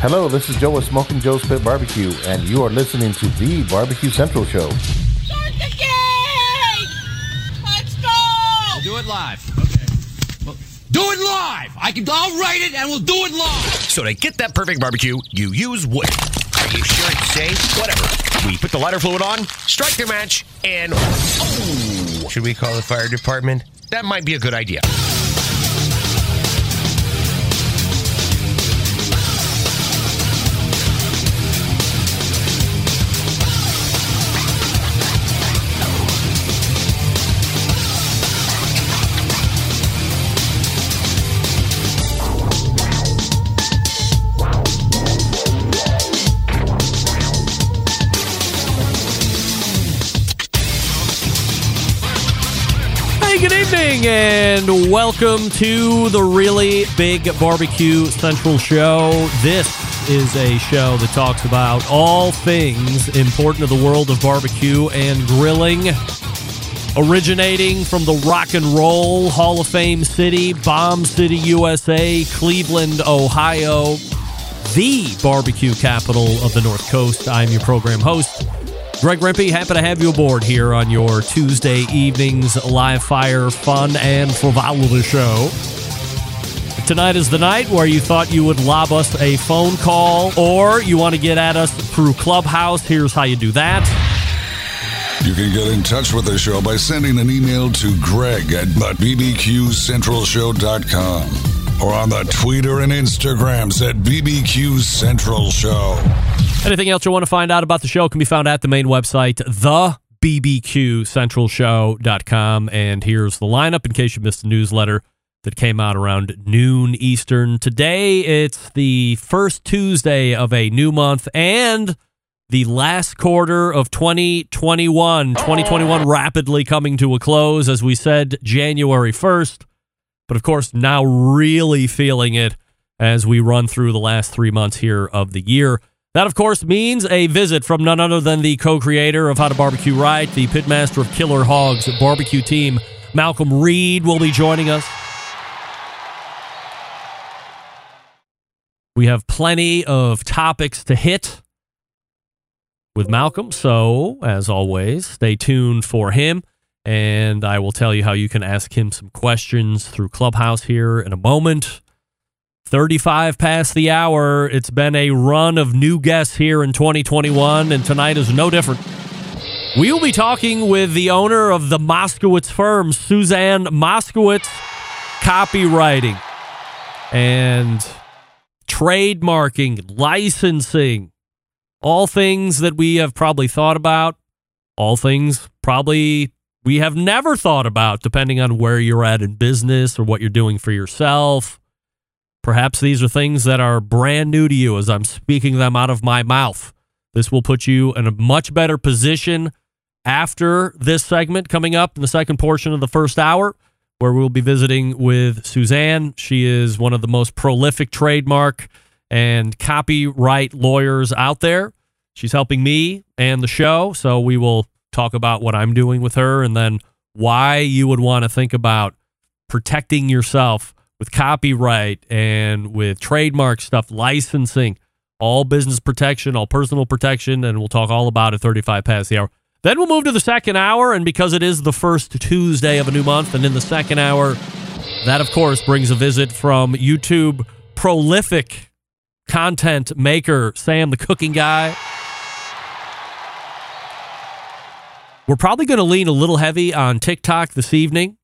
Hello, this is Joe with Smoking Joe's Pit Barbecue, and you are listening to the Barbecue Central Show. Start the game! Let's go! We'll do it live. Okay. Well, do it live. I can. I'll write it, and we'll do it live. So to get that perfect barbecue, you use wood. Are you sure it's safe? Whatever. We put the lighter fluid on, strike the match, and oh, should we call the fire department? That might be a good idea. And welcome to the Really Big Barbecue Central Show. This is a show that talks about all things important to the world of barbecue and grilling. Originating from the Rock and Roll Hall of Fame city, Bomb City, USA, Cleveland, Ohio, the barbecue capital of the North Coast. I'm your program host, Greg Rempe, happy to have you aboard here on your Tuesday evenings live fire fun and frivolity show. Tonight is the night where you thought you would lob us a phone call or you want to get at us through Clubhouse. Here's how you do that. You can get in touch with the show by sending an email to greg at bbqcentralshow.com or on the Twitter and Instagrams at bbqcentralshow. Show. Anything else you want to find out about the show can be found at the main website, the bbqcentralshow.com. And here's the lineup in case you missed the newsletter that came out around noon Eastern. Today, it's the first Tuesday of a new month and the last quarter of 2021. 2021 rapidly coming to a close, as we said, January 1st. But of course, now really feeling it as we run through the last three months here of the year. That, of course, means a visit from none other than the co creator of How to Barbecue Right, the pitmaster of Killer Hogs barbecue team, Malcom Reed, will be joining us. We have plenty of topics to hit with Malcom. So, as always, stay tuned for him. And I will tell you how you can ask him some questions through Clubhouse here in a moment. 35 past the hour. It's been a run of new guests here in 2021, and tonight is no different. We will be talking with the owner of the Moskowitz firm, Suzann Moskowitz Copywriting and trademarking, licensing, all things that we have probably thought about, all things probably we have never thought about, depending on where you're at in business or what you're doing for yourself. Perhaps these are things that are brand new to you as I'm speaking them out of my mouth. This will put you in a much better position after this segment coming up in the second portion of the first hour, where we'll be visiting with Suzann. She is one of the most prolific trademark and copyright lawyers out there. She's helping me and the show. So we will talk about what I'm doing with her and then why you would want to think about protecting yourself with copyright and with trademark stuff, licensing, all business protection, all personal protection, and we'll talk all about it 35 past the hour. Then we'll move to the second hour, and because it is the first Tuesday of a new month, and in the second hour, that of course brings a visit from YouTube prolific content maker Sam the Cooking Guy. We're probably going to lean a little heavy on TikTok this evening.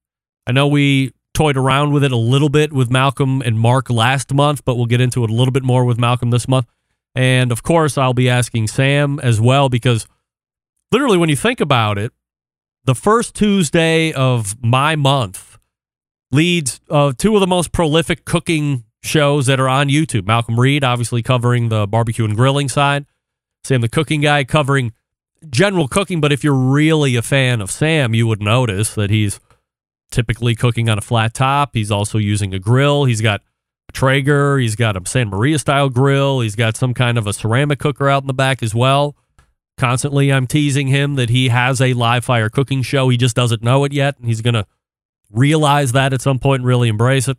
I know we toyed around with it a little bit with Malcom and Mark last month, but we'll get into it a little bit more with Malcom this month. And of course, I'll be asking Sam as well because literally, when you think about it, the first Tuesday of my month leads uh, two of the most prolific cooking shows that are on YouTube. Malcom Reed, obviously covering the barbecue and grilling side. Sam, the cooking guy, covering general cooking. But if you're really a fan of Sam, you would notice that he's typically cooking on a flat top. He's also using a grill. He's got Traeger. He's got a San Maria style grill. He's got some kind of a ceramic cooker out in the back as well. Constantly, I'm teasing him that he has a live fire cooking show. He just doesn't know it yet. And he's going to realize that at some point and really embrace it.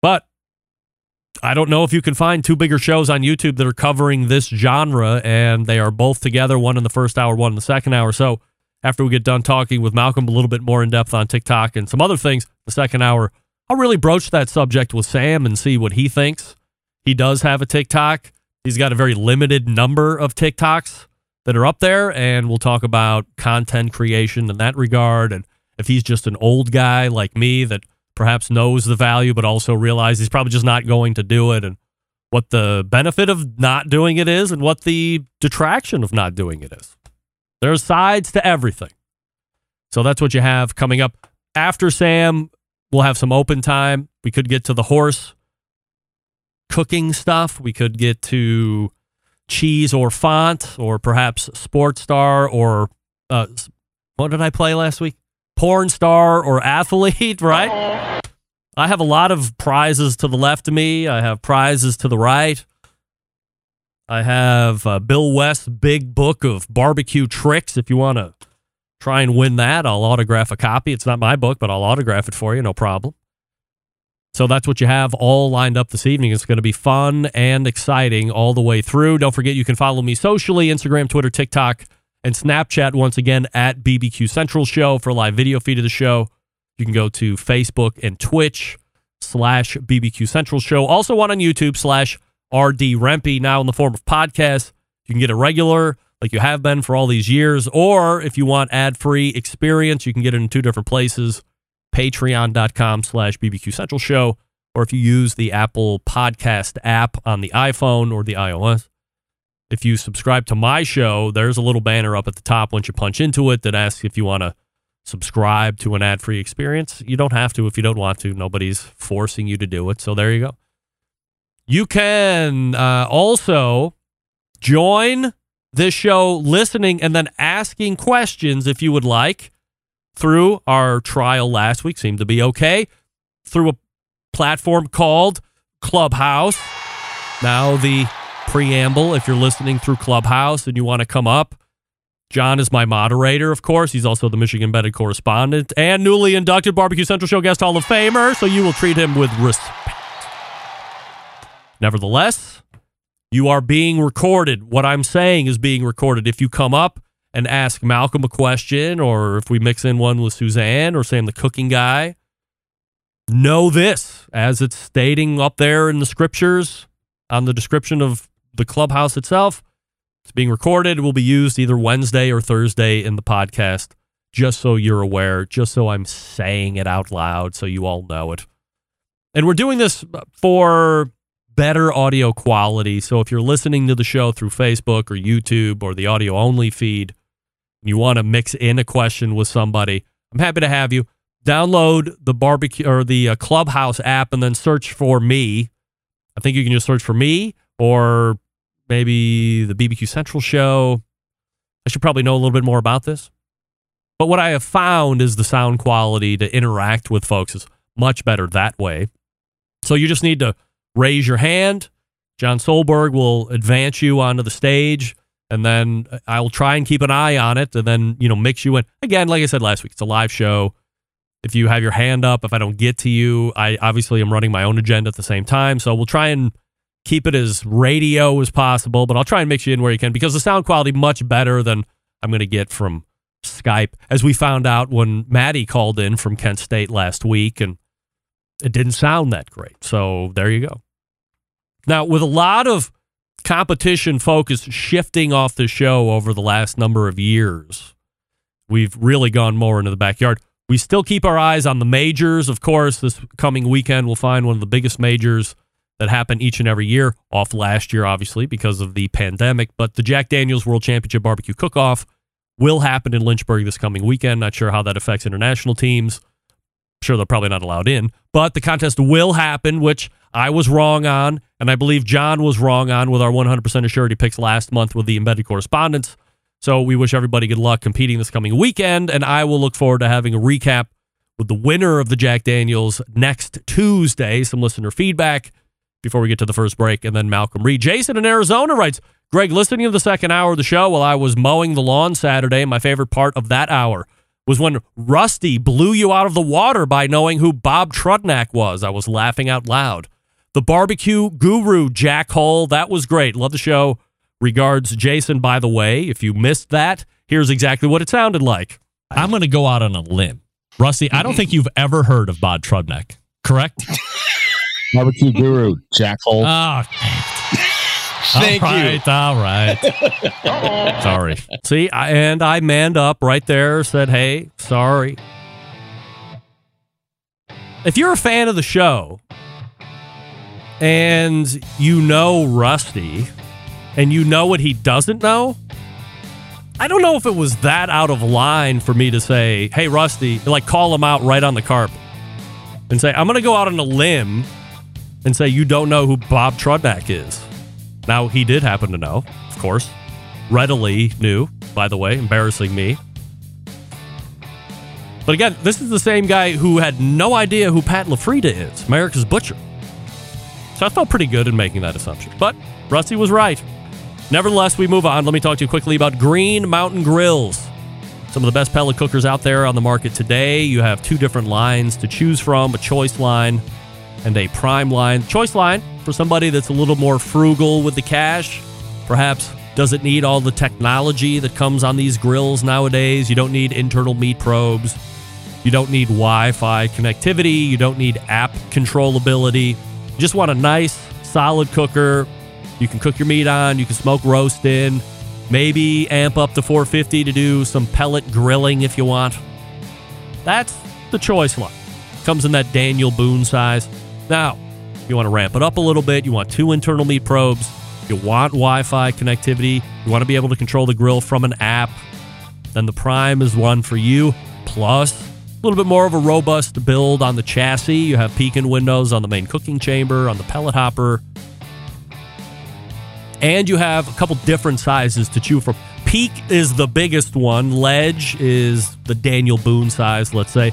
But I don't know if you can find two bigger shows on YouTube that are covering this genre, and they are both together, one in the first hour, one in the second hour. So after we get done talking with Malcom a little bit more in depth on TikTok and some other things, the second hour, I'll really broach that subject with Sam and see what he thinks. He does have a TikTok. He's got a very limited number of TikToks that are up there, and we'll talk about content creation in that regard. And if he's just an old guy like me that perhaps knows the value, but also realizes he's probably just not going to do it, and what the benefit of not doing it is, and what the detraction of not doing it is. There's sides to everything. So that's what you have coming up. After Sam, we'll have some open time. We could get to the horse cooking stuff. We could get to cheese or font, or perhaps sports star, or uh, what did I play last week? Porn star or athlete, right? I have a lot of prizes to the left of me. I have prizes to the right. I have uh, Bill West's big book of barbecue tricks. If you want to try and win that, I'll autograph a copy. It's not my book, but I'll autograph it for you, no problem. So that's what you have all lined up this evening. It's going to be fun and exciting all the way through. Don't forget you can follow me socially Instagram, Twitter, TikTok, and Snapchat once again at BBQ Central Show for live video feed of the show. You can go to Facebook and Twitch slash BBQ Central Show. Also one on YouTube slash RD Rempe now in the form of podcast. You can get a regular like you have been for all these years, or if you want ad free experience, you can get it in two different places patreon.com slash bbq central show or if you use the apple podcast app on the iphone or the ios. If you subscribe to my show there's a little banner up at the top once you punch into it that asks if you want to subscribe to an ad-free experience. You don't have to if you don't want to. Nobody's forcing you to do it so there you go you can uh, also join this show listening and then asking questions if you would like through our trial last week seemed to be okay through a platform called Clubhouse. Now the preamble if you're listening through Clubhouse and you want to come up John is my moderator, of course. He's also the Michigan embedded correspondent and newly inducted Barbecue Central Show guest Hall of Famer, so you will treat him with respect. Nevertheless, you are being recorded. What I'm saying is being recorded. If you come up and ask Malcom a question, or if we mix in one with Suzann or Sam the cooking guy, know this as it's stating up there in the scriptures on the description of the clubhouse itself. It's being recorded. It will be used either Wednesday or Thursday in the podcast, just so you're aware, just so I'm saying it out loud so you all know it. And we're doing this for better audio quality. So if you're listening to the show through Facebook or YouTube or the audio only feed, you want to mix in a question with somebody, I'm happy to have you. Download the barbecue or the uh, Clubhouse app and then search for me. I think you can just search for me or maybe the BBQ Central show. I should probably know a little bit more about this. But what I have found is the sound quality to interact with folks is much better that way. So you just need to raise your hand. John Solberg will advance you onto the stage and then I will try and keep an eye on it and then, you know, mix you in. Again, like I said last week, it's a live show. If you have your hand up, if I don't get to you, I obviously am running my own agenda at the same time. So we'll try and keep it as radio as possible, but I'll try and mix you in where you can because the sound quality much better than I'm going to get from Skype. As we found out when Maddie called in from Kent State last week and it didn't sound that great. So there you go. Now, with a lot of competition focus shifting off the show over the last number of years. We've really gone more into the backyard. We still keep our eyes on the majors. Of course, this coming weekend, we'll find one of the biggest majors that happen each and every year, off last year, obviously, because of the pandemic. But the Jack Daniels World Championship Barbecue Cook Off will happen in Lynchburg this coming weekend. Not sure how that affects international teams. Sure they're probably not allowed in, but the contest will happen, which I was wrong on, and I believe John was wrong on with our 100% assurity picks last month with the embedded correspondence. So we wish everybody good luck competing this coming weekend, and I will look forward to having a recap with the winner of the Jack Daniels next Tuesday. Some listener feedback before we get to the first break, and then Malcom Reed. Jason in Arizona writes, Greg, listening to the second hour of the show while I was mowing the lawn Saturday, my favorite part of that hour was when Rusty blew you out of the water by knowing who Bob Trudnak was. I was laughing out loud. The barbecue guru, Jack Hull. That was great. Love the show. Regards, Jason, by the way. If you missed that, here's exactly what it sounded like. I'm going to go out on a limb. Rusty, I don't think you've ever heard of Bob Trudnak, correct? Barbecue guru, Jack Hole. Ah, Thank all you. right, all right. Sorry. See, I, and I manned up right there, said, hey, sorry. If you're a fan of the show and you know Rusty and you know what he doesn't know, I don't know if it was that out of line for me to say, hey, Rusty, like call him out right on the carpet and say, I'm going to go out on a limb and say, you don't know who Bob Trudnak is. Now, he did happen to know, of course readily knew, by the way, embarrassing me. But again, this is the same guy who had no idea who Pat LaFrida is, America's Butcher. So I felt pretty good in making that assumption. But Rusty was right. Nevertheless, we move on. Let me talk to you quickly about Green Mountain Grills. Some of the best pellet cookers out there on the market today. You have two different lines to choose from a choice line and a prime line. Choice line for somebody that's a little more frugal with the cash, perhaps doesn't need all the technology that comes on these grills nowadays. You don't need internal meat probes. You don't need Wi Fi connectivity. You don't need app controllability. You just want a nice, solid cooker. You can cook your meat on, you can smoke roast in, maybe amp up to 450 to do some pellet grilling if you want. That's the choice line. Comes in that Daniel Boone size. Now, you want to ramp it up a little bit. You want two internal meat probes. You want Wi Fi connectivity. You want to be able to control the grill from an app. Then the Prime is one for you. Plus, a little bit more of a robust build on the chassis. You have peeking windows on the main cooking chamber, on the pellet hopper. And you have a couple different sizes to choose from. Peak is the biggest one, Ledge is the Daniel Boone size, let's say.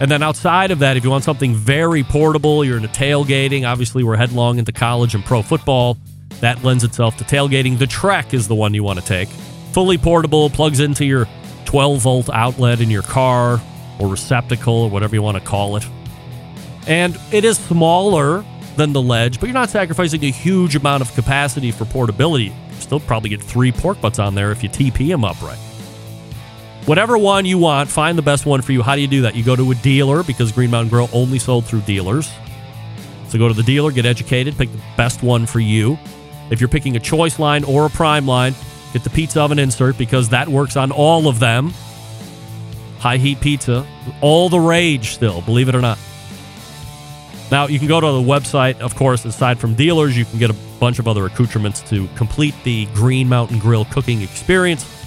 And then outside of that, if you want something very portable, you're into tailgating. Obviously, we're headlong into college and pro football. That lends itself to tailgating. The Trek is the one you want to take. Fully portable, plugs into your 12 volt outlet in your car or receptacle or whatever you want to call it. And it is smaller than the Ledge, but you're not sacrificing a huge amount of capacity for portability. You still probably get three pork butts on there if you TP them upright. Whatever one you want, find the best one for you. How do you do that? You go to a dealer because Green Mountain Grill only sold through dealers. So go to the dealer, get educated, pick the best one for you. If you're picking a choice line or a prime line, get the pizza oven insert because that works on all of them. High heat pizza, all the rage still, believe it or not. Now, you can go to the website, of course, aside from dealers, you can get a bunch of other accoutrements to complete the Green Mountain Grill cooking experience.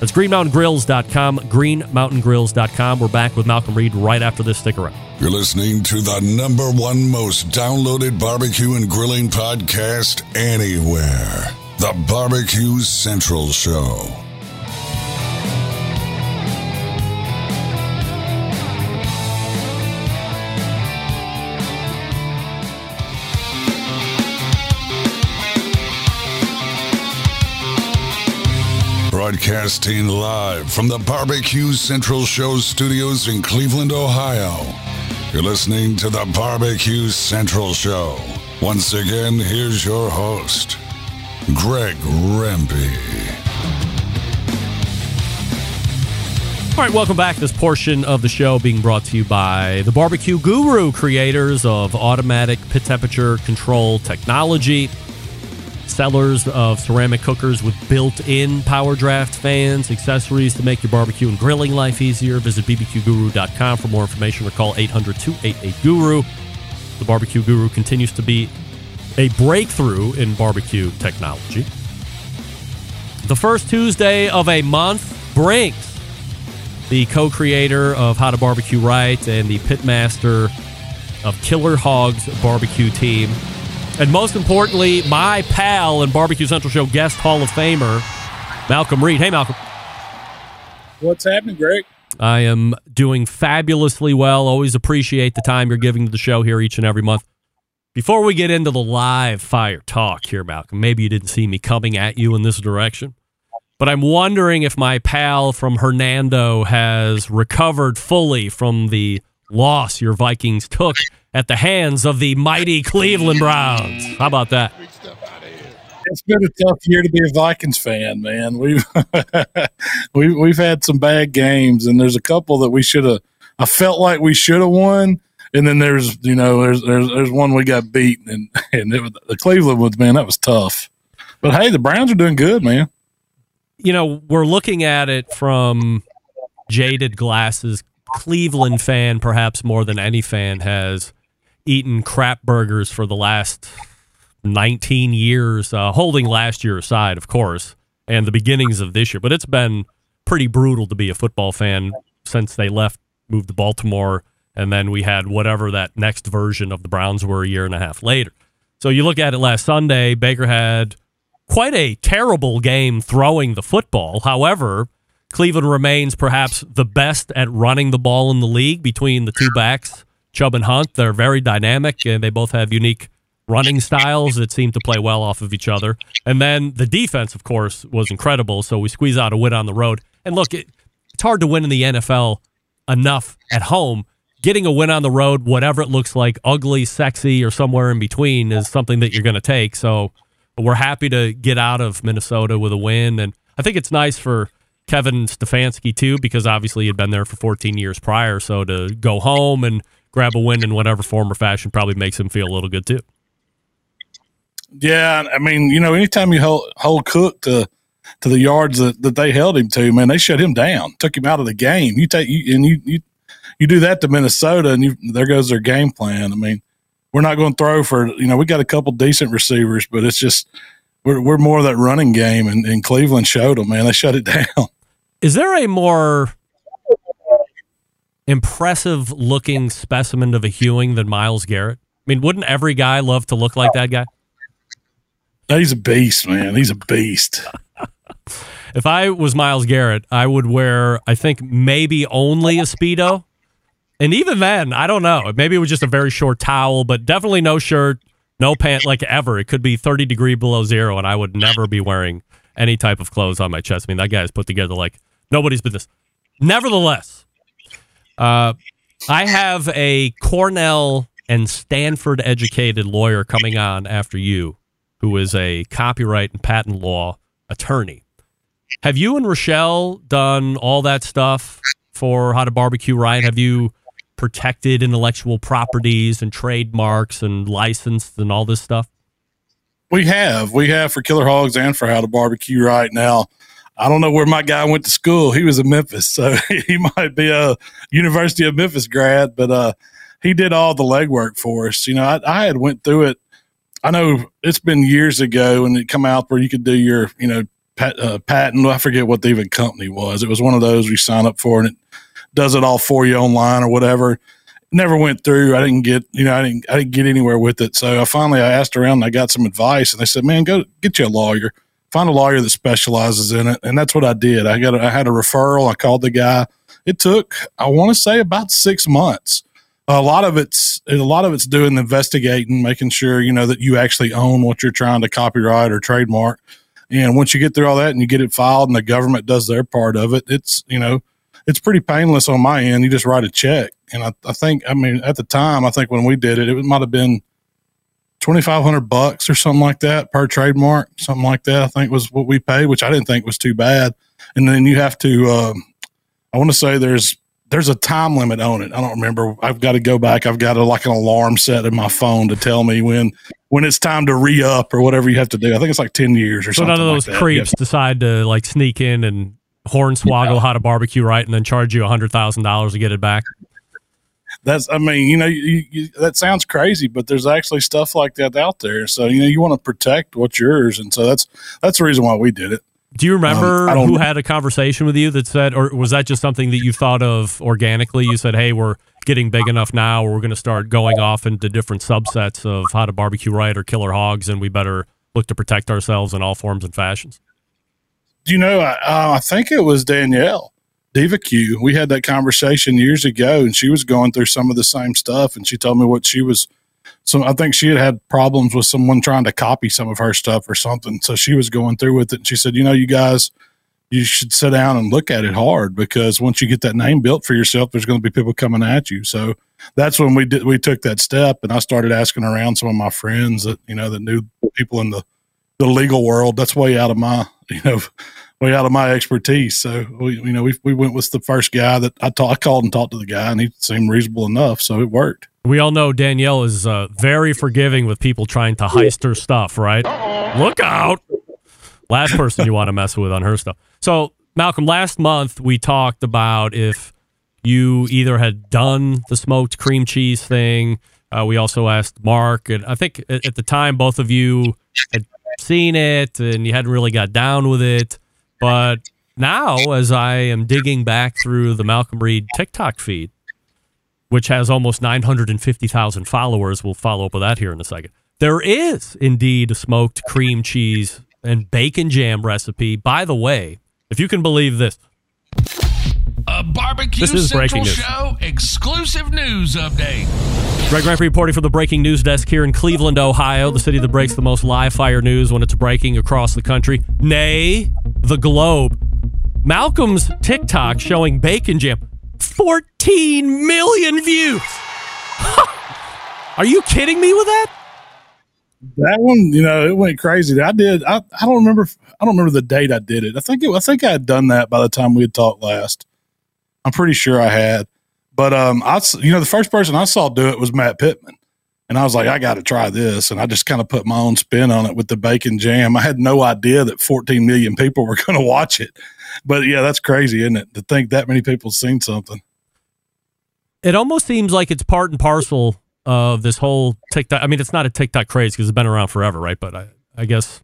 That's greenmountaingrills.com, greenmountaingrills.com. We're back with Malcom Reed right after this. Stick around. You're listening to the number one most downloaded barbecue and grilling podcast anywhere. The Barbecue Central Show. Broadcasting live from the Barbecue Central Show studios in Cleveland, Ohio. You're listening to the Barbecue Central Show. Once again, here's your host, Greg Rempe. All right, welcome back. This portion of the show being brought to you by the Barbecue Guru, creators of automatic pit temperature control technology, sellers of ceramic cookers with built in power draft fans, accessories to make your barbecue and grilling life easier. Visit bbqguru.com for more information or call 800 288 Guru. The Barbecue Guru continues to be a breakthrough in barbecue technology. The first Tuesday of a month brings the co creator of How to Barbecue Right and the pitmaster of Killer Hogs Barbecue Team. And most importantly, my pal and Barbecue Central Show guest Hall of Famer, Malcom Reed. Hey, Malcom. What's happening, Greg? I am doing fabulously well. Always appreciate the time you're giving to the show here each and every month. Before we get into the live fire talk here, Malcom, maybe you didn't see me coming at you in this direction, but I'm wondering if my pal from Hernando has recovered fully from the loss your Vikings took at the hands of the mighty Cleveland Browns. How about that? It's been a tough year to be a Vikings fan, man. We've we, we've had some bad games, and there's a couple that we should have. I felt like we should have won, and then there's you know there's there's, there's one we got beaten, and and it was, the Cleveland ones, man, that was tough. But hey, the Browns are doing good, man. You know, we're looking at it from jaded glasses. Cleveland fan, perhaps more than any fan, has eaten crap burgers for the last 19 years, uh, holding last year aside, of course, and the beginnings of this year. But it's been pretty brutal to be a football fan since they left, moved to Baltimore, and then we had whatever that next version of the Browns were a year and a half later. So you look at it last Sunday, Baker had quite a terrible game throwing the football. However, Cleveland remains perhaps the best at running the ball in the league between the two backs, Chubb and Hunt. They're very dynamic and they both have unique running styles that seem to play well off of each other. And then the defense, of course, was incredible. So we squeeze out a win on the road. And look, it, it's hard to win in the NFL enough at home. Getting a win on the road, whatever it looks like, ugly, sexy, or somewhere in between, is something that you're going to take. So we're happy to get out of Minnesota with a win. And I think it's nice for Kevin Stefanski, too, because obviously he'd been there for 14 years prior. So to go home and grab a win in whatever form or fashion probably makes him feel a little good, too. Yeah, I mean, you know, anytime you hold, hold Cook to to the yards that, that they held him to, man, they shut him down, took him out of the game. You take you and you you you do that to Minnesota, and you there goes their game plan. I mean, we're not going to throw for you know we got a couple decent receivers, but it's just we're we're more of that running game, and, and Cleveland showed them, man. They shut it down. Is there a more impressive looking specimen of a Hewing than Myles Garrett? I mean, wouldn't every guy love to look like oh. that guy? He's a beast, man. He's a beast. if I was Myles Garrett, I would wear, I think, maybe only a Speedo. And even then, I don't know. Maybe it was just a very short towel, but definitely no shirt, no pant, like ever. It could be 30 degree below zero, and I would never be wearing any type of clothes on my chest. I mean, that guy's put together like nobody's business. Nevertheless, uh, I have a Cornell and Stanford educated lawyer coming on after you who is a copyright and patent law attorney. Have you and Rochelle done all that stuff for How to Barbecue Right? Have you protected intellectual properties and trademarks and licensed and all this stuff? We have. We have for Killer Hogs and for How to Barbecue Right now. I don't know where my guy went to school. He was in Memphis, so he might be a University of Memphis grad, but uh, he did all the legwork for us. You know, I, I had went through it I know it's been years ago and it come out where you could do your, you know, pat, uh, patent. I forget what the even company was. It was one of those you sign up for and it does it all for you online or whatever. Never went through. I didn't get, you know, I didn't, I didn't get anywhere with it. So I finally, I asked around and I got some advice and they said, man, go get you a lawyer, find a lawyer that specializes in it. And that's what I did. I got, a, I had a referral. I called the guy. It took, I want to say about six months a lot of it's a lot of it's doing investigating, making sure you know that you actually own what you're trying to copyright or trademark. And once you get through all that and you get it filed and the government does their part of it, it's you know it's pretty painless on my end. You just write a check, and I, I think I mean at the time I think when we did it, it might have been twenty five hundred bucks or something like that per trademark, something like that. I think was what we paid, which I didn't think was too bad. And then you have to, uh, I want to say there's there's a time limit on it. I don't remember. I've got to go back. I've got a, like an alarm set in my phone to tell me when when it's time to re up or whatever you have to do. I think it's like ten years or so something. So none of those like creeps decide to like sneak in and hornswoggle yeah. how to barbecue right and then charge you a hundred thousand dollars to get it back. That's. I mean, you know, you, you, that sounds crazy, but there's actually stuff like that out there. So you know, you want to protect what's yours, and so that's that's the reason why we did it. Do you remember um, who had a conversation with you that said, or was that just something that you thought of organically? You said, "Hey, we're getting big enough now, or we're going to start going off into different subsets of how to barbecue right or killer hogs, and we better look to protect ourselves in all forms and fashions." Do you know? I, uh, I think it was Danielle Diva Q. We had that conversation years ago, and she was going through some of the same stuff, and she told me what she was so I think she had had problems with someone trying to copy some of her stuff or something. So she was going through with it. And she said, you know, you guys, you should sit down and look at it hard because once you get that name built for yourself, there's going to be people coming at you. So that's when we did we took that step, and I started asking around some of my friends that you know that knew people in the the legal world. That's way out of my you know way out of my expertise. So we you know we we went with the first guy that I, ta- I called and talked to the guy, and he seemed reasonable enough, so it worked. We all know Danielle is uh, very forgiving with people trying to heist her stuff, right? Look out. Last person you want to mess with on her stuff. So, Malcom, last month we talked about if you either had done the smoked cream cheese thing. Uh, we also asked Mark, and I think at, at the time both of you had seen it and you hadn't really got down with it. But now, as I am digging back through the Malcom Reed TikTok feed, which has almost 950,000 followers. We'll follow up with that here in a second. There is indeed a smoked cream cheese and bacon jam recipe. By the way, if you can believe this, A barbecue This is central breaking news. show exclusive news update. Greg Rempe reporting for the breaking news desk here in Cleveland, Ohio, the city that breaks the most live fire news when it's breaking across the country, nay, the globe. Malcom's TikTok showing bacon jam, 14 million views. Are you kidding me with that? That one, you know, it went crazy. I did. I, I don't remember. I don't remember the date I did it. I think it, I think I had done that by the time we had talked last. I'm pretty sure I had. But um, I you know the first person I saw do it was Matt Pittman, and I was like, I got to try this, and I just kind of put my own spin on it with the bacon jam. I had no idea that 14 million people were going to watch it, but yeah, that's crazy, isn't it? To think that many people seen something. it almost seems like it's part and parcel of this whole TikTok. I mean, it's not a TikTok craze because it's been around forever, right? But I, I guess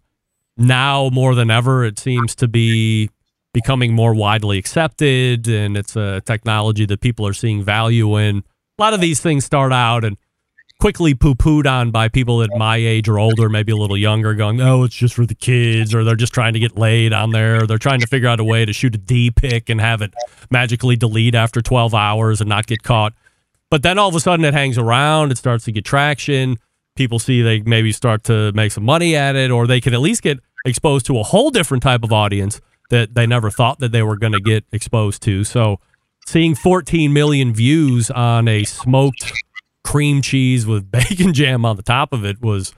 now more than ever, it seems to be becoming more widely accepted, and it's a technology that people are seeing value in. A lot of these things start out and quickly poo-pooed on by people at my age or older, maybe a little younger, going, "Oh, it's just for the kids," or they're just trying to get laid on there. They're trying to figure out a way to shoot a D pic and have it magically delete after 12 hours and not get caught. But then all of a sudden it hangs around, it starts to get traction. People see they maybe start to make some money at it, or they can at least get exposed to a whole different type of audience that they never thought that they were going to get exposed to. So seeing 14 million views on a smoked cream cheese with bacon jam on the top of it was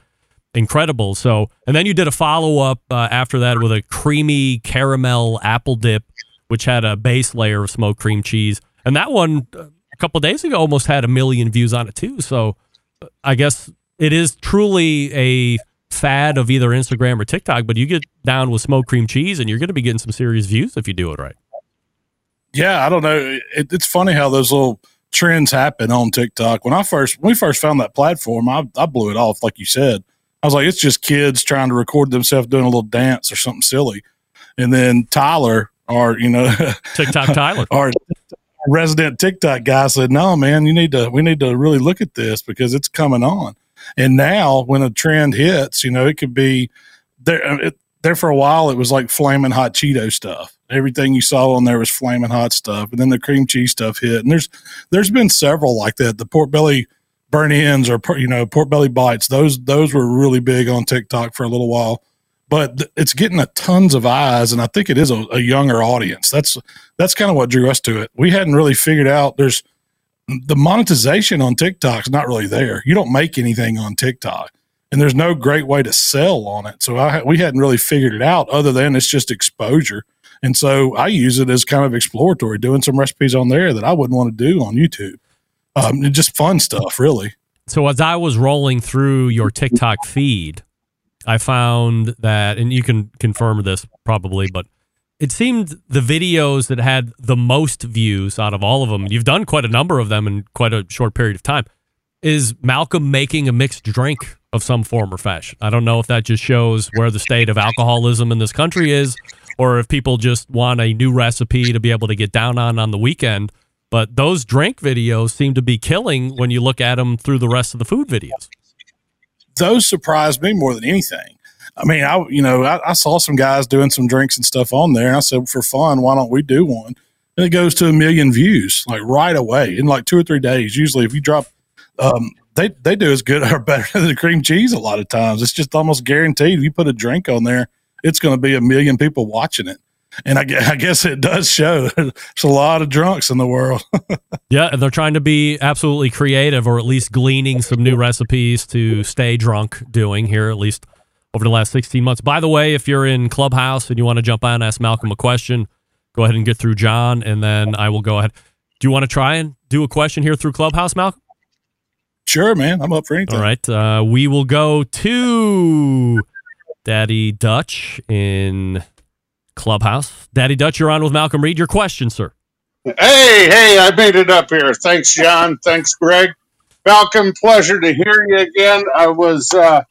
incredible. So, and then you did a follow up uh, after that with a creamy caramel apple dip, which had a base layer of smoked cream cheese. And that one, uh, a couple days ago, almost had a million views on it too. So, I guess it is truly a fad of either Instagram or TikTok. But you get down with smoked cream cheese, and you're going to be getting some serious views if you do it right. Yeah, I don't know. It, it's funny how those little trends happen on TikTok. When I first when we first found that platform, I, I blew it off, like you said. I was like, it's just kids trying to record themselves doing a little dance or something silly. And then Tyler, our you know TikTok Tyler, our resident TikTok guy said, "No, man, you need to we need to really look at this because it's coming on." And now, when a trend hits, you know, it could be there. Uh, it, there for a while, it was like flaming hot Cheeto stuff. Everything you saw on there was flaming hot stuff, and then the cream cheese stuff hit. And there's there's been several like that. The pork belly burn ends or you know pork belly bites. Those those were really big on TikTok for a little while, but it's getting a tons of eyes, and I think it is a, a younger audience. That's that's kind of what drew us to it. We hadn't really figured out there's the monetization on TikTok's not really there. You don't make anything on TikTok, and there's no great way to sell on it. So I we hadn't really figured it out other than it's just exposure. And so I use it as kind of exploratory, doing some recipes on there that I wouldn't want to do on YouTube. Um, just fun stuff, really. So as I was rolling through your TikTok feed, I found that, and you can confirm this probably, but it seemed the videos that had the most views out of all of them, you've done quite a number of them in quite a short period of time, is Malcom making a mixed drink of some form or fashion. I don't know if that just shows where the state of alcoholism in this country is, or if people just want a new recipe to be able to get down on on the weekend. But those drink videos seem to be killing when you look at them through the rest of the food videos. Those surprised me more than anything. I mean, I you know I, I saw some guys doing some drinks and stuff on there, I said for fun, why don't we do one? And it goes to a million views like right away in like two or three days. Usually, if you drop, um, they they do as good or better than the cream cheese. A lot of times, it's just almost guaranteed. If you put a drink on there, it's going to be a million people watching it. And I, I guess it does show. There's a lot of drunks in the world. Yeah, they're trying to be absolutely creative or at least gleaning some new recipes to stay drunk doing here, at least over the last 16 months. By the way, if you're in Clubhouse and you want to jump on, and ask Malcom a question, go ahead and get through John, and then I will go ahead. Do you want to try and do a question here through Clubhouse, Malcom? sure, man. I'm up for anything. All right. Uh, we will go to Daddy Dutch in Clubhouse. Daddy Dutch, you're on with Malcom Reed. Your question, sir. Hey, hey, I made it up here. Thanks, John. Thanks, Greg. Malcom, pleasure to hear you again. I was, uh,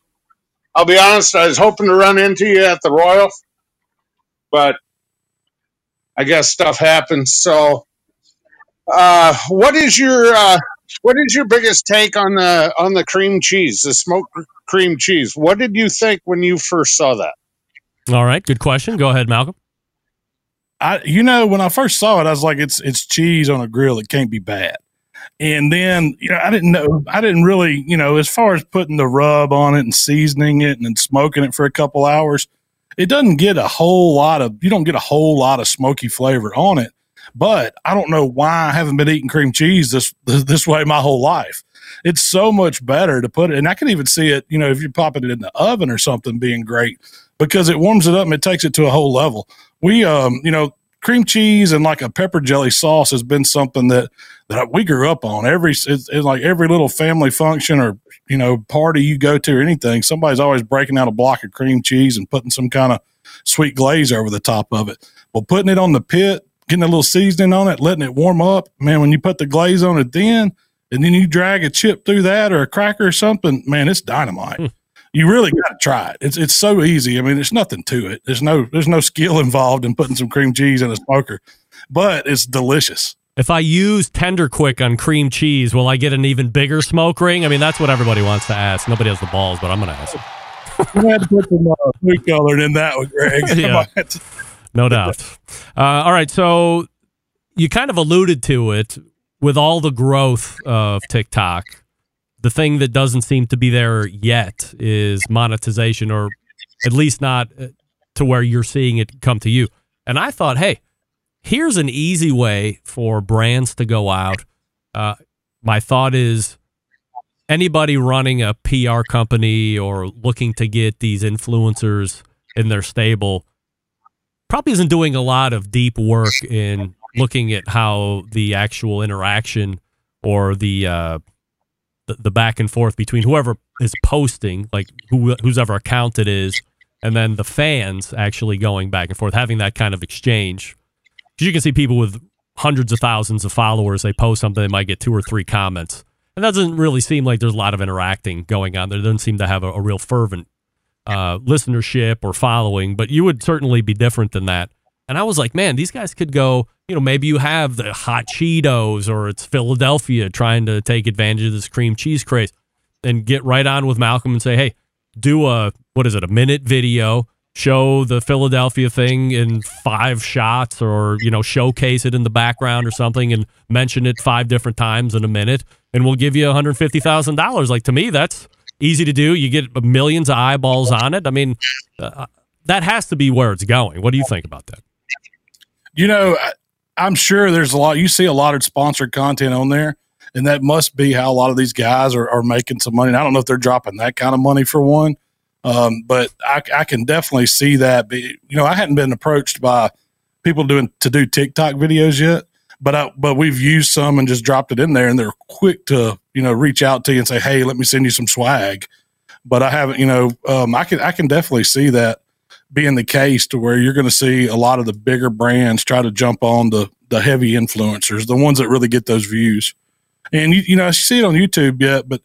I'll be honest, I was hoping to run into you at the Royal, but I guess stuff happens. So, uh, what is your, uh, what is your biggest take on the on the cream cheese, the smoked cream cheese? What did you think when you first saw that? All right. Good question. Go ahead, Malcom. I, you know, when I first saw it, I was like, it's it's cheese on a grill. It can't be bad. And then, you know, I didn't know, I didn't really, you know, as far as putting the rub on it and seasoning it and then smoking it for a couple hours, it doesn't get a whole lot of, you don't get a whole lot of smoky flavor on it. But I don't know why I haven't been eating cream cheese this this way my whole life. It's so much better to put it, and I can even see it, you know, if you're popping it in the oven or something, being great because it warms it up and it takes it to a whole level. We, um, you know, cream cheese and like a pepper jelly sauce has been something that that we grew up on. Every it's, it's like every little family function or you know party you go to or anything, somebody's always breaking out a block of cream cheese and putting some kind of sweet glaze over the top of it. Well, putting it on the pit, getting a little seasoning on it, letting it warm up, man. When you put the glaze on it, then and then you drag a chip through that or a cracker or something, man, it's dynamite. Hmm. You really got to try it. It's it's so easy. I mean, there's nothing to it. There's no there's no skill involved in putting some cream cheese in a smoker, but it's delicious. If I use Tender Quick on cream cheese, will I get an even bigger smoke ring? I mean, that's what everybody wants to ask. Nobody has the balls, but I'm going to ask. You had to put some uh, food coloring in that one, Greg. Yeah. No doubt. Uh, all right. So you kind of alluded to it with all the growth of TikTok. The thing that doesn't seem to be there yet is monetization, or at least not uh, to where you're seeing it come to you. And I thought, hey, here's an easy way for brands to go out. Uh, my thought is anybody running a PR company or looking to get these influencers in their stable probably isn't doing a lot of deep work in looking at how the actual interaction or the uh, the, the back and forth between whoever is posting, like who whose ever account it is, and then the fans actually going back and forth, having that kind of exchange. Because you can see people with hundreds of thousands of followers, they post something, they might get two or three comments. And that doesn't really seem like there's a lot of interacting going on. There doesn't seem to have a, a real fervent uh, listenership or following, but you would certainly be different than that. And I was like, man, these guys could go, you know, maybe you have the hot Cheetos or it's Philadelphia trying to take advantage of this cream cheese craze and get right on with Malcom and say, hey, do a, what is it, a minute video, show the Philadelphia thing in five shots or, you know, showcase it in the background or something and mention it five different times in a minute and we'll give you $150,000. Like to me, that's easy to do. You get millions of eyeballs on it. I mean, uh, that has to be where it's going. What do you think about that? You know, I'm sure there's a lot. You see a lot of sponsored content on there, and that must be how a lot of these guys are, are making some money. And I don't know if they're dropping that kind of money for one, um, but I, I can definitely see that. Be, you know, I hadn't been approached by people doing to do TikTok videos yet, but I, but we've used some and just dropped it in there, and they're quick to you know reach out to you and say, hey, let me send you some swag. But I haven't, you know, um, I can I can definitely see that being the case to where you're going to see a lot of the bigger brands try to jump on the the heavy influencers, the ones that really get those views. And you, you know, I see it on YouTube yet, but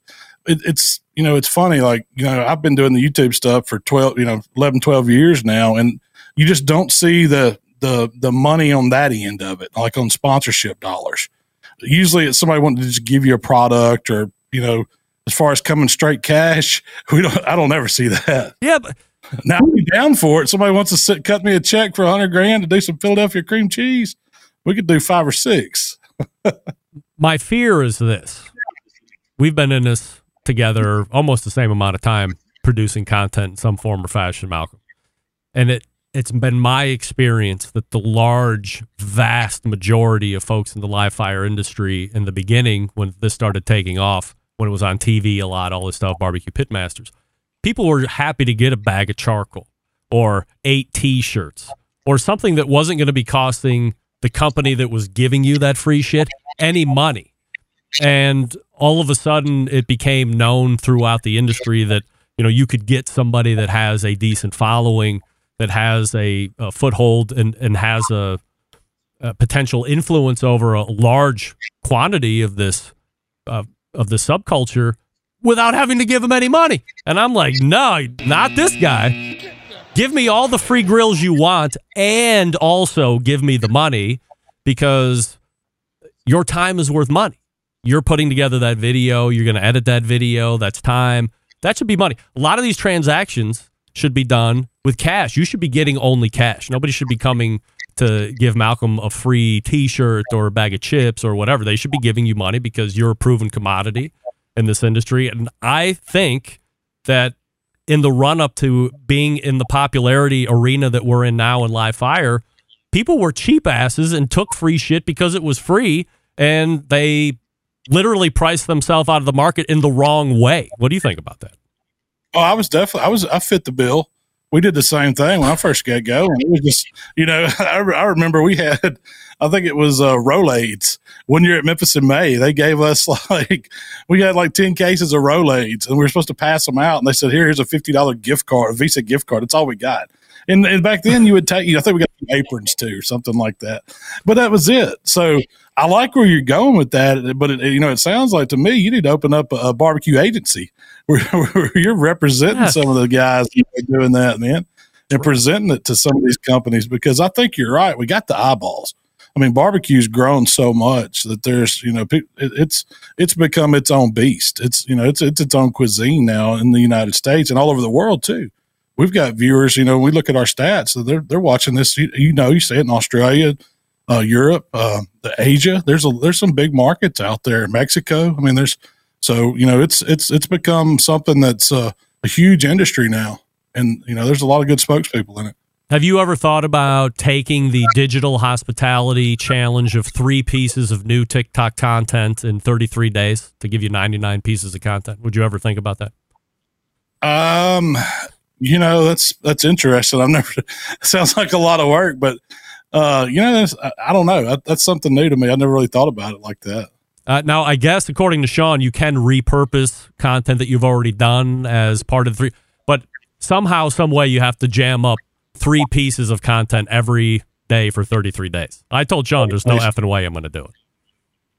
it, it's you know, it's funny. Like you know, I've been doing the YouTube stuff for twelve, you know, 11, 12 years now, and you just don't see the the the money on that end of it, like on sponsorship dollars. Usually, it's somebody wanting to just give you a product, or you know, as far as coming straight cash, we don't. I don't ever see that. Yeah, but now be down for it. Somebody wants to sit, cut me a check for a hundred grand to do some Philadelphia cream cheese. We could do five or six. my fear is this we've been in this together almost the same amount of time producing content in some form or fashion malcom and it it's been my experience that the large, vast majority of folks in the live fire industry in the beginning, when this started taking off, when it was on TV a lot, all this stuff, barbecue pitmasters, people were happy to get a bag of charcoal or eight T-shirts or something that wasn't going to be costing the company that was giving you that free shit any money. And all of a sudden, it became known throughout the industry that you know you could get somebody that has a decent following, that has a, a foothold, and and has a, a potential influence over a large quantity of this uh, of the subculture without having to give him any money. And I'm like, no, not this guy. Give me all the free grills you want, and also give me the money because your time is worth money. You're putting together that video, you're going to edit that video, that's time. That should be money. A lot of these transactions should be done with cash. You should be getting only cash. Nobody should be coming to give Malcom a free t shirt or a bag of chips or whatever. They should be giving you money because you're a proven commodity in this industry. And I think that in the run up to being in the popularity arena that we're in now in live fire, people were cheap asses and took free shit because it was free and they literally priced themselves out of the market in the wrong way. What do you think about that? Oh, I was definitely I was I fit the bill. We did the same thing when I first got going. It was just you know I, I remember we had I think it was uh, Rolaids one year at Memphis in May. They gave us like we had like ten cases of Rolaids and we were supposed to pass them out. And they said, "Here, here's a fifty dollar gift card, a Visa gift card. That's all we got." And, and back then you would take, you know, I think we got aprons too, or something like that. But that was it. So I like where you're going with that. But it, you know, it sounds like to me you need to open up a, a barbecue agency where, where you're representing Yes. some of the guys doing that, man, and presenting it to some of these companies because I think you're right. We got the eyeballs. I mean, barbecue's grown so much that there's, you know, it, it's it's become its own beast. It's you know, it's it's its own cuisine now in the United States and all over the world too. We've got viewers, you know, we look at our stats, so they're they're watching this. You, you know, you see it in Australia, uh, Europe, uh, the Asia. There's a there's some big markets out there. Mexico. I mean, there's so you know, it's it's it's become something that's uh, a huge industry now, and you know, there's a lot of good spokespeople in it. Have you ever thought about taking the digital hospitality challenge of three pieces of new TikTok content in 33 days to give you 99 pieces of content? Would you ever think about that? Um, you know, that's that's interesting. I've never. Sounds like a lot of work, but uh, you know, that's, I, I don't know. That, that's something new to me. I never really thought about it like that. Uh, now, I guess according to Sean, you can repurpose content that you've already done as part of the three, but somehow, some way, you have to jam up three pieces of content every day for 33 days. I told Sean, there's no effing way I'm going to do it.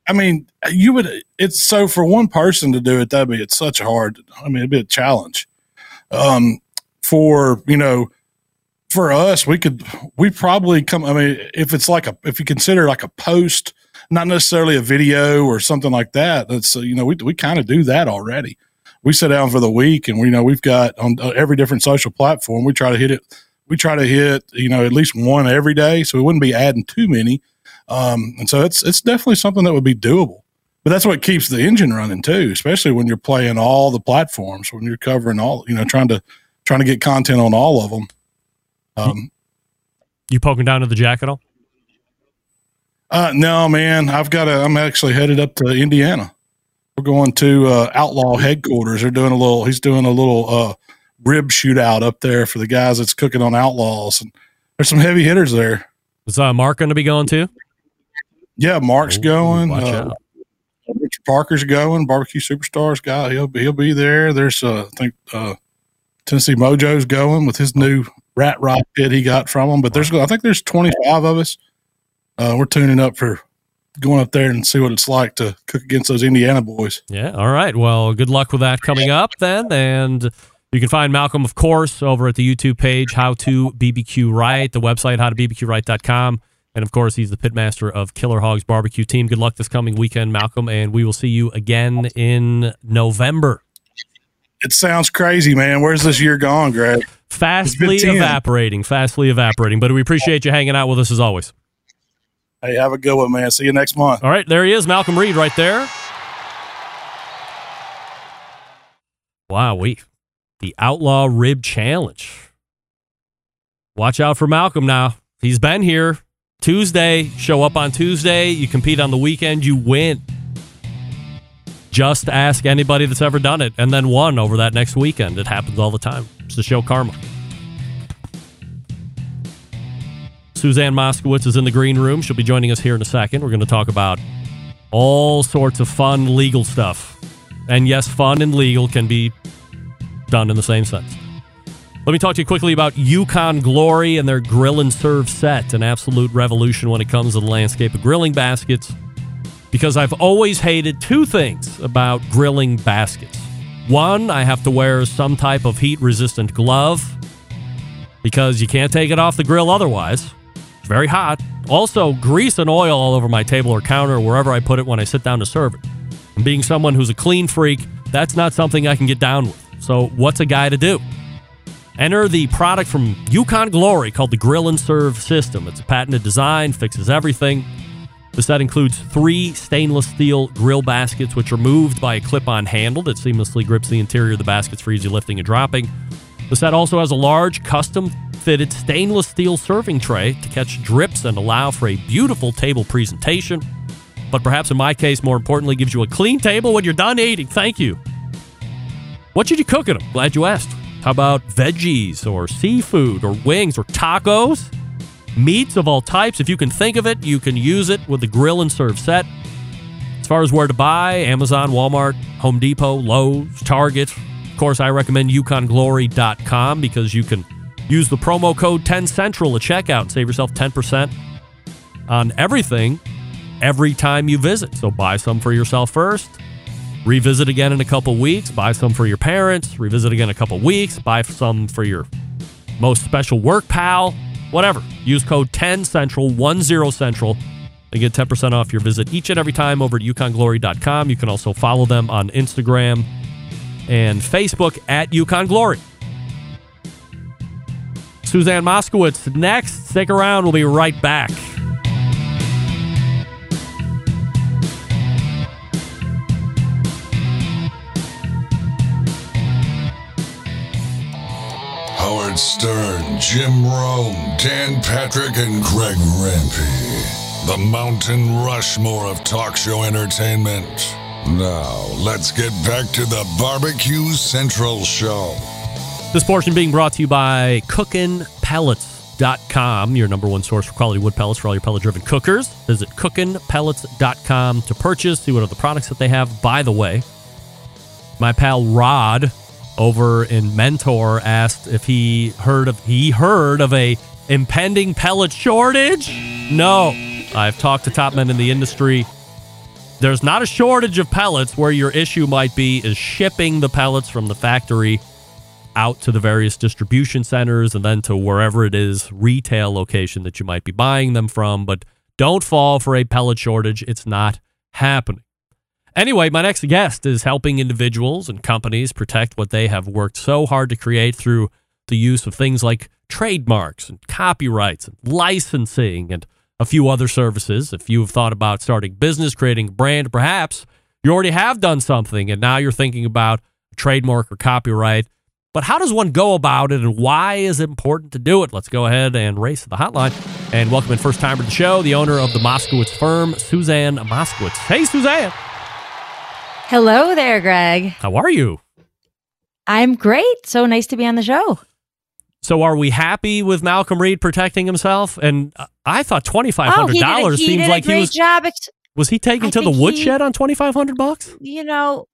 I mean, you would. It's so for one person to do it. That'd be it's such a hard. I mean, it'd be a challenge. Um, for you know, for us, we could we probably come. I mean, if it's like a if you consider like a post, not necessarily a video or something like that. That's uh, you know we we kind of do that already. We sit down for the week, and we know we've got on uh, every different social platform. We try to hit it. We try to hit you know at least one every day, so we wouldn't be adding too many. Um, and so it's it's definitely something that would be doable. But that's what keeps the engine running too, especially when you're playing all the platforms, when you're covering all, you know, trying to trying to get content on all of them. Um, You poking down to the jack at all? uh, no, man, I've got to. I'm actually headed up to Indiana. We're going to uh, Outlaw headquarters. They're doing a little. He's doing a little uh, rib shootout up there for the guys that's cooking on Outlaws, and there's some heavy hitters there. Is uh, Mark going to be going too? Yeah, Mark's going. Watch uh, out. Richard Parker's going. Barbecue Superstars guy. He'll be he'll be there. There's uh, I think uh, Tennessee Mojo's going with his new rat rod pit he got from them. But there's I think there's 25 of us. Uh, we're tuning up for going up there and see what it's like to cook against those Indiana boys. Yeah. All right. Well, good luck with that coming up then. And you can find Malcom, of course, over at the YouTube page, How to BBQ Right, the website, howtobbqright.com. And of course, he's the pitmaster of Killer Hogs Barbecue Team. Good luck this coming weekend, Malcom. And we will see you again in November. It sounds crazy, man. Where's this year gone, Greg? Fastly It's been 10. evaporating, fastly evaporating. But we appreciate you hanging out with us as always. Hey, have a good one, man. See you next month. All right, there he is, Malcom Reed, right there. Wow, we the Outlaw Rib Challenge. watch out for Malcom now. He's been here Tuesday. Show up on Tuesday. You compete on the weekend. You win. Just ask anybody that's ever done it and then won over that next weekend. It happens all the time. It's the show karma. Suzann Moskowitz is in the green room. She'll be joining us here in a second. We're going to talk about all sorts of fun legal stuff. And yes, fun and legal can be done in the same sense. Let me talk to you quickly about Yukon Glory and their grill and serve set, an absolute revolution when it comes to the landscape of grilling baskets. Because I've always hated two things about grilling baskets. One, I have to wear some type of heat resistant glove because you can't take it off the grill otherwise. It's very hot. Also, grease and oil all over my table or counter, wherever I put it when I sit down to serve it. And being someone who's a clean freak, that's not something I can get down with. So, what's a guy to do? Enter the product from Yukon Glory called the Grill and Serve System. It's a patented design, fixes everything. The set includes three stainless steel grill baskets, which are moved by a clip on handle that seamlessly grips the interior of the baskets for easy lifting and dropping. The set also has a large, custom fitted stainless steel serving tray to catch drips and allow for a beautiful table presentation. But perhaps in my case, more importantly, gives you a clean table when you're done eating. Thank you. What should you cook in them? Glad you asked. How about veggies or seafood or wings or tacos? Meats of all types. If you can think of it, you can use it with the grill and serve set. As far as where to buy, Amazon, Walmart, Home Depot, Lowe's, Target. Of course, I recommend YukonGlory.com because you can use the promo code 10Central at checkout and save yourself 10% on everything every time you visit. So buy some for yourself first. Revisit again in a couple weeks. Buy some for your parents. Revisit again in a couple weeks. Buy some for your most special work pal. Whatever. Use code 10Central, 10 Central, and get 10% off your visit each and every time over at yukonglory.com. You can also follow them on Instagram and Facebook at Yukon Glory. Suzann Moskowitz next. Stick around. We'll be right back. Howard Stern, Jim Rome, Dan Patrick, and Greg Rempe. The Mountain Rushmore of talk show entertainment. Now, let's get back to the Barbecue Central Show. This portion being brought to you by cookinpellets.com, your number one source for quality wood pellets for all your pellet driven cookers. Visit cookinpellets.com to purchase, see what other products that they have. By the way, my pal Rod over in Mentor asked if he heard of he heard of a impending pellet shortage. No, I've talked to top men in the industry. There's not a shortage of pellets. Where your issue might be is shipping the pellets from the factory out to the various distribution centers and then to wherever it is retail location that you might be buying them from. But don't fall for a pellet shortage. It's not happening. Anyway, my next guest is helping individuals and companies protect what they have worked so hard to create through the use of things like trademarks and copyrights and licensing and a few other services. If you have thought about starting business, creating a brand, perhaps you already have done something and now you're thinking about trademark or copyright. But how does one go about it and why is it important to do it? Let's go ahead and race to the hotline and welcome in first timer to the show, the owner of the Moskowitz firm, Suzann Moskowitz. Hey, Suzann. Hello there, Greg. How are you? I'm great. So nice to be on the show. So, are we happy with Malcom Reed protecting himself? And uh, I thought twenty five Oh, hundred he did, a- dollars he seems like he was. job. Was he taken I to the think he- woodshed on twenty five hundred bucks? you know,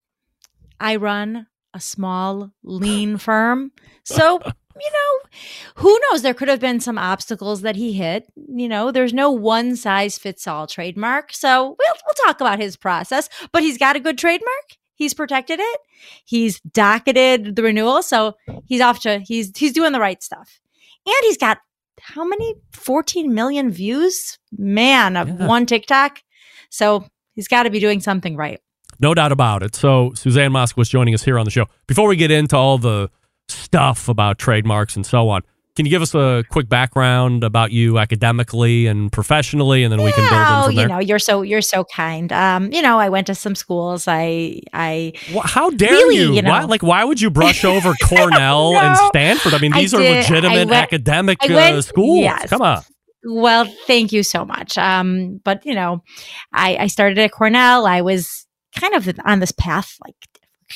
I run a small, lean firm. So, you know, who knows? There could have been some obstacles that he hit. You know, there's no one size fits all trademark. So we'll, we'll talk about his process, but he's got a good trademark. He's protected it. He's docketed the renewal. So he's off to, he's, he's doing the right stuff. And he's got how many? 14 million views? Man, of Yeah. one TikTok. So he's got to be doing something right. No doubt about it. So, Suzann Moskowitz joining us here on the show. Before we get into all the stuff about trademarks and so on, Can you give us a quick background about you academically and professionally, and then we can build in Oh, from you know, you're so you're so kind. Um, you know, I went to some schools. I I Wh- How dare Really, you? you know- why, like, why would you brush over Cornell and. Stanford? I mean, I these are did. I legitimate went- academic I uh, schools. yes. Come on. Well, thank you so much. Um, but you know, I, I started at Cornell. I was kind of on this path, like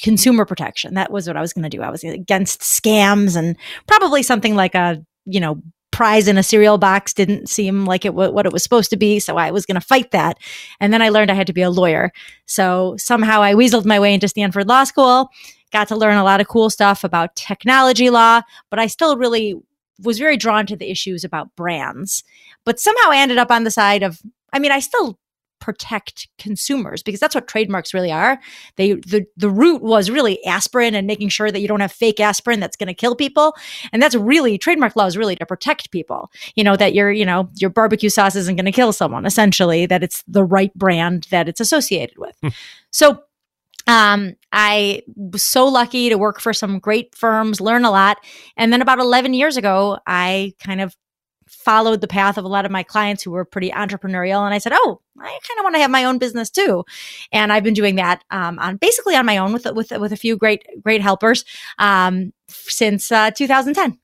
consumer protection. That was what I was going to do. I was against scams and probably something like a, you know, prize in a cereal box didn't seem like it what it was supposed to be. So I was going to fight that. And then I learned I had to be a lawyer. So somehow I weasled my way into Stanford Law School, got to learn a lot of cool stuff about technology law, but I still really was very drawn to the issues about brands. But somehow I ended up on the side of, I mean, I still protect consumers because that's what trademarks really are. They the the root was really aspirin and making sure that you don't have fake aspirin that's going to kill people. And that's really trademark law is really to protect people. You know that your you know your barbecue sauce isn't going to kill someone essentially that it's the right brand that it's associated with. so um, I was so lucky to work for some great firms, learn a lot. And then about 11 years ago, I kind of followed the path of a lot of my clients who were pretty entrepreneurial. And I said, Oh, I kind of want to have my own business too. And I've been doing that, um, on basically on my own with, with, with a few great, great helpers, um, since, uh, 2010.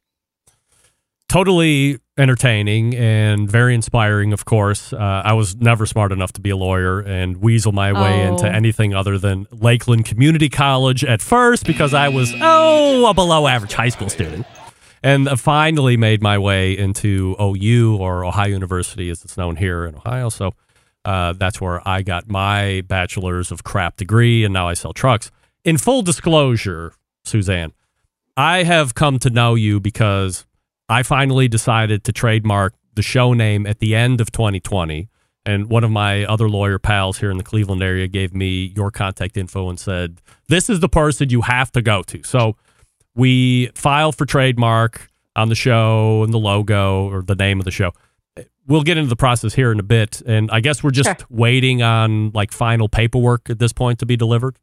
Totally entertaining and very inspiring, of course. Uh, I was never smart enough to be a lawyer and weasel my way Oh. into anything other than Lakeland Community College at first because I was, oh, a below average high school student. And finally made my way into OU or Ohio University as it's known here in Ohio. So uh, that's where I got my bachelor's of crap degree, and now I sell trucks. In full disclosure, Suzann, I have come to know you because I finally decided to trademark the show name at the end of 2020. And one of my other lawyer pals here in the Cleveland area gave me your contact info and said, This is the person you have to go to. So we file for trademark on the show and the logo or the name of the show. We'll get into the process here in a bit. And I guess we're just Sure. waiting on like final paperwork at this point to be delivered.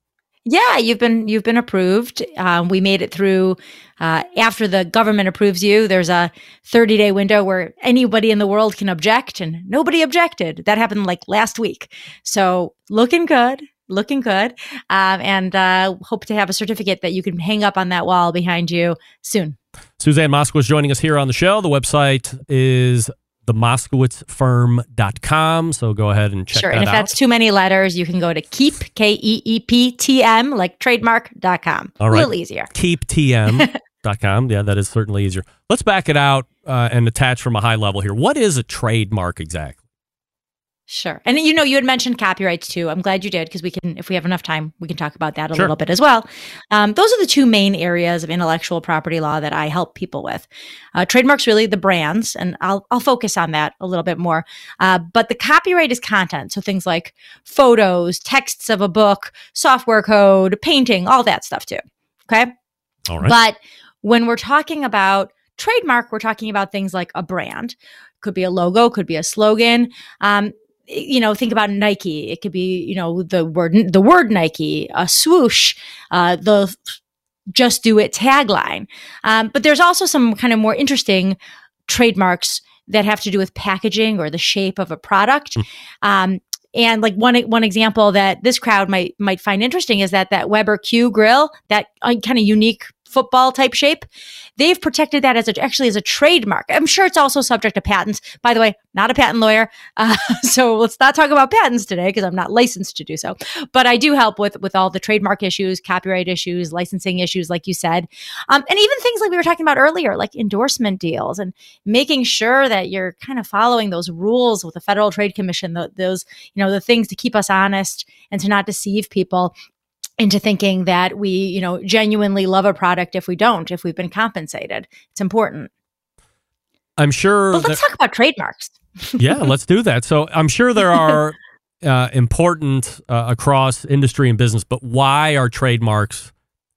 Yeah, you've been you've been approved. Um, we made it through. Uh, after the government approves you, there's a 30 day window where anybody in the world can object, and nobody objected. That happened like last week. So looking good, looking good, um, and uh, hope to have a certificate that you can hang up on that wall behind you soon. Suzann Moskowitz joining us here on the show. The website is themoskowitzfirm.com. So go ahead and check sure, and if out. that's too many letters, you can go to keep k e e p t m like trademark.com. All A little easier. keep keeptm.com. yeah, that is certainly easier. Let's back it out uh, and attach from a high level here. What is a trademark exactly? Sure. And you know, you had mentioned copyrights too. I'm glad you did because we can, if we have enough time, we can talk about that a Sure. little bit as well. Um, those are the two main areas of intellectual property law that I help people with. Uh, trademarks really the brands, and I'll I'll focus on that a little bit more. Uh, but the copyright is content, so things like photos, texts of a book, software code, painting, all that stuff too. Okay. All right. But when we're talking about trademark, we're talking about things like a brand. Could be a logo, could be a slogan. Um, you know, think about Nike. It could be, you know, the word the word Nike, a swoosh, uh, the just do it tagline. Um, but there's also some kind of more interesting trademarks that have to do with packaging or the shape of a product. Um, and like one one example that this crowd might might find interesting is that that Weber Q grill, that uh, kind of unique football type shape, they've protected that as a, actually as a trademark. I'm sure it's also subject to patents. By the way, not a patent lawyer, uh, so let's not talk about patents today because I'm not licensed to do so. But I do help with with all the trademark issues, copyright issues, licensing issues, like you said, um, and even things like we were talking about earlier, like endorsement deals and making sure that you're kind of following those rules with the Federal Trade Commission, the, those you know the things to keep us honest and to not deceive people into thinking that we you know genuinely love a product if we don't if we've been compensated it's important I'm sure. but let's that- talk about trademarks yeah, let's do that. So I'm sure there are uh, important uh, across industry and business, but why are trademarks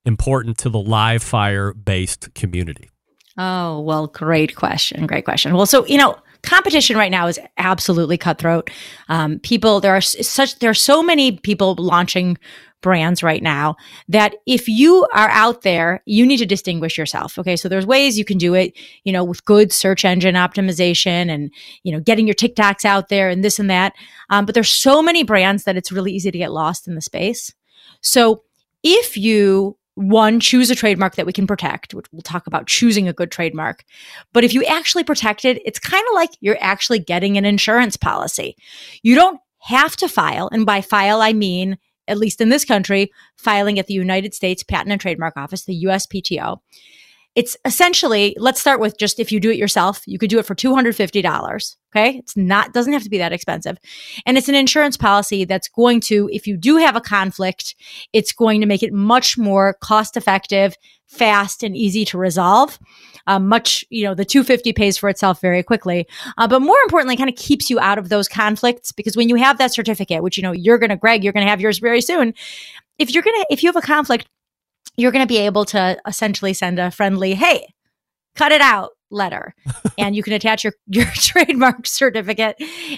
important to the live fire based community? Oh, well, great question. Great question. Well, so, you know, competition right now is absolutely cutthroat. Um, people, there are such, there are so many people launching brands right now that if you are out there, you need to distinguish yourself. Okay. So there's ways you can do it, you know, with good search engine optimization and, you know, getting your TikToks out there and this and that. Um, but there's so many brands that it's really easy to get lost in the space. So if you one, choose a trademark that we can protect, which we'll talk about choosing a good trademark. But if you actually protect it, it's kind of like you're actually getting an insurance policy. You don't have to file. And by file, I mean, at least in this country, filing at the United States Patent and Trademark Office, the USPTO. It's essentially, let's start with just if you do it yourself, you could do it for $250. Okay. It's not, doesn't have to be that expensive. And it's an insurance policy that's going to, if you do have a conflict, it's going to make it much more cost effective, fast, and easy to resolve. Um, much, you know, the 250 pays for itself very quickly. Uh, but more importantly, kind of keeps you out of those conflicts because when you have that certificate, which, you know, you're to, Greg, you're to have yours very soon. If you're to, if you have a conflict, you're going to be able to essentially send a friendly, hey, cut it out letter. And you can attach your your trademark certificate.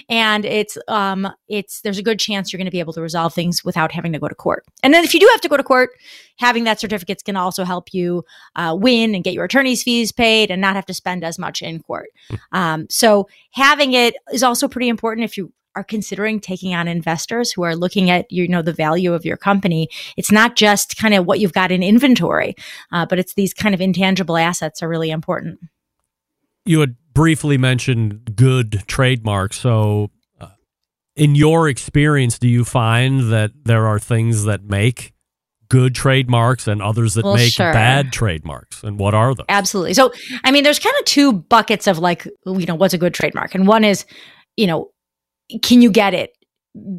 And it's um it's there's a good chance you're going to be able to resolve things without having to go to court. And then if you do have to go to court having that certificate's going to also help you uh, win and get your attorney's fees paid and not have to spend as much in court. Um, so having it is also pretty important if you are considering taking on investors who are looking at you know the value of your company it's not just kind of what you've got in inventory uh, but it's these kind of intangible assets are really important you had briefly mentioned good trademarks. So, uh, in your experience, do you find that there are things that make good trademarks and others that Well, make sure. bad trademarks? And what are those? Absolutely. So, I mean, there's kind of two buckets of like, you know, what's a good trademark? And one is, you know, can you get it?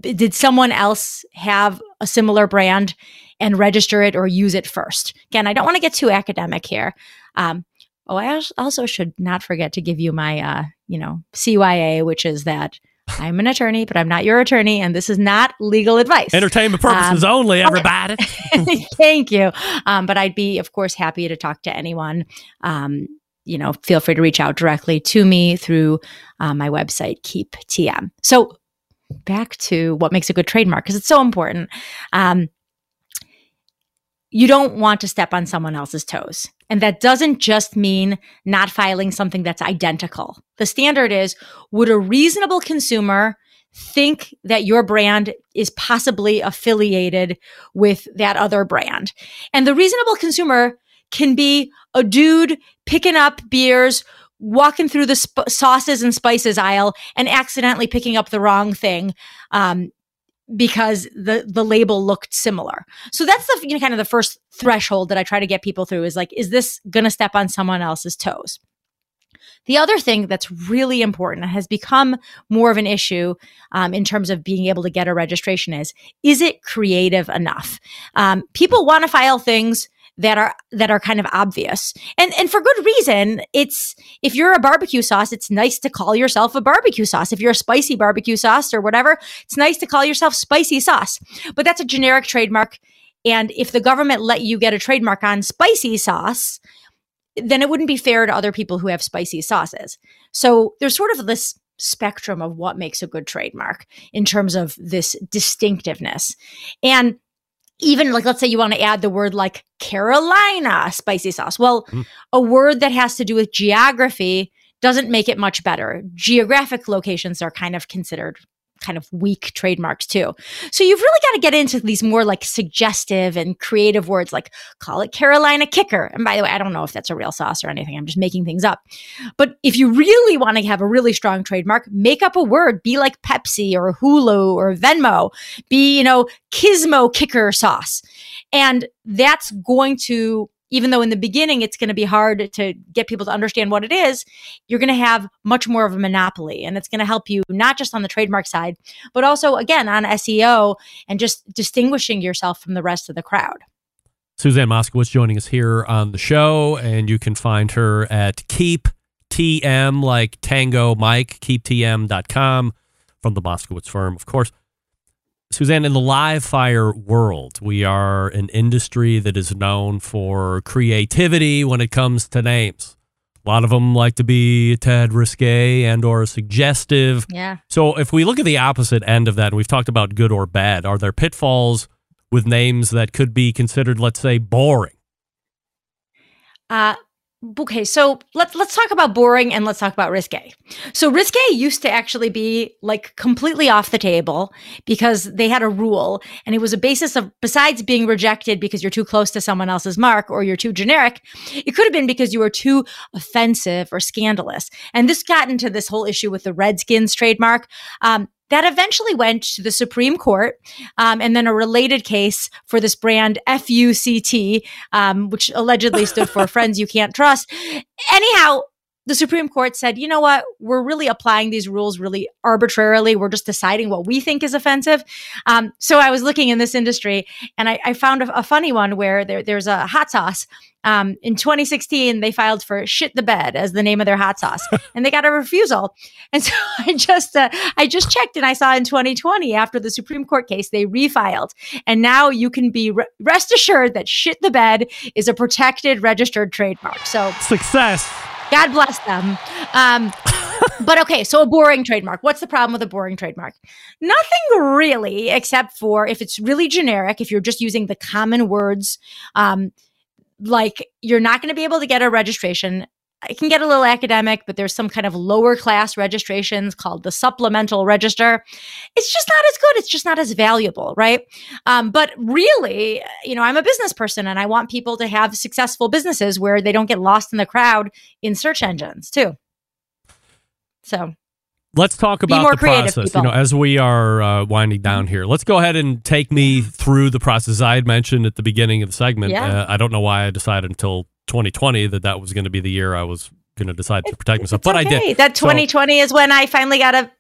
Did someone else have a similar brand and register it or use it first? Again, I don't want to get too academic here. Um, oh, I also should not forget to give you my, uh, you know, CYA, which is that I'm an attorney, but I'm not your attorney, and this is not legal advice. Entertainment purposes Um, only, everybody. Thank you. Um, but I'd be, of course, happy to talk to anyone. Um, you know, feel free to reach out directly to me through uh, my website, Keep TM. So back to what makes a good trademark because it's so important. Um, you don't want to step on someone else's toes. And that doesn't just mean not filing something that's identical. The standard is would a reasonable consumer think that your brand is possibly affiliated with that other brand? And the reasonable consumer can be a dude picking up beers, walking through the sp- sauces and spices aisle, and accidentally picking up the wrong thing. Um, because the the label looked similar. So that's the you know kind of the first threshold that I try to get people through is like is this going to step on someone else's toes? The other thing that's really important and has become more of an issue um, in terms of being able to get a registration is is it creative enough? Um, people want to file things that are that are kind of obvious. And and for good reason it's if you're a barbecue sauce it's nice to call yourself a barbecue sauce. If you're a spicy barbecue sauce or whatever it's nice to call yourself spicy sauce. But that's a generic trademark. And if the government let you get a trademark on spicy sauce then it wouldn't be fair to other people who have spicy sauces. So there's sort of this spectrum of what makes a good trademark in terms of this distinctiveness. And even like let's say you want to add the word like Carolina spicy sauce. Well, hmm. a word that has to do with geography doesn't make it much better. Geographic locations are kind of considered kind of weak trademarks too. So you've really got to get into these more like suggestive and creative words like call it Carolina kicker. And by the way, I don't know if that's a real sauce or anything. I'm just making things up. But if you really want to have a really strong trademark, make up a word, be like Pepsi or Hulu or Venmo, be, you know, Kismo kicker sauce. And that's going to even though in the beginning it's going to be hard to get people to understand what it is, you're going to have much more of a monopoly. And it's going to help you not just on the trademark side, but also, again, on SEO and just distinguishing yourself from the rest of the crowd. Suzann Moskowitz joining us here on the show, and you can find her at Keep TM, like Tango Mike, keeptm.com from the Moskowitz firm, of course. Suzann, in the live fire world, we are an industry that is known for creativity when it comes to names. A lot of them like to be tad risque and or suggestive. Yeah. So if we look at the opposite end of that, and we've talked about good or bad, are there pitfalls with names that could be considered, let's say, boring? Uh, okay, so let's let's talk about boring and let's talk about risque. So risque used to actually be like completely off the table because they had a rule and it was a basis of besides being rejected because you're too close to someone else's mark or you're too generic, it could have been because you were too offensive or scandalous. And this got into this whole issue with the Redskins trademark. Um, that eventually went to the Supreme Court, um, and then a related case for this brand FUCT, um, which allegedly stood for Friends You Can't Trust. Anyhow, the Supreme Court said, you know what? We're really applying these rules really arbitrarily. We're just deciding what we think is offensive. Um, so I was looking in this industry and I, I found a, a, funny one where there, there's a hot sauce. Um, in 2016, they filed for "shit the bed" as the name of their hot sauce, and they got a refusal. And so I just uh, I just checked, and I saw in 2020 after the Supreme Court case they refiled, and now you can be re- rest assured that "shit the bed" is a protected, registered trademark. So success. God bless them. Um, but okay, so a boring trademark. What's the problem with a boring trademark? Nothing really, except for if it's really generic, if you're just using the common words, um, like you're not going to be able to get a registration it can get a little academic, but there's some kind of lower class registrations called the supplemental register. It's just not as good. It's just not as valuable, right? Um, but really, you know, I'm a business person and I want people to have successful businesses where they don't get lost in the crowd in search engines too. So let's talk about the process. People. You know, as we are uh, winding down here, let's go ahead and take me through the process I had mentioned at the beginning of the segment. Yeah. Uh, I don't know why I decided until 2020 that that was going to be the year I was going to decide to protect myself. but okay. I did. That 2020 so, is when I finally got a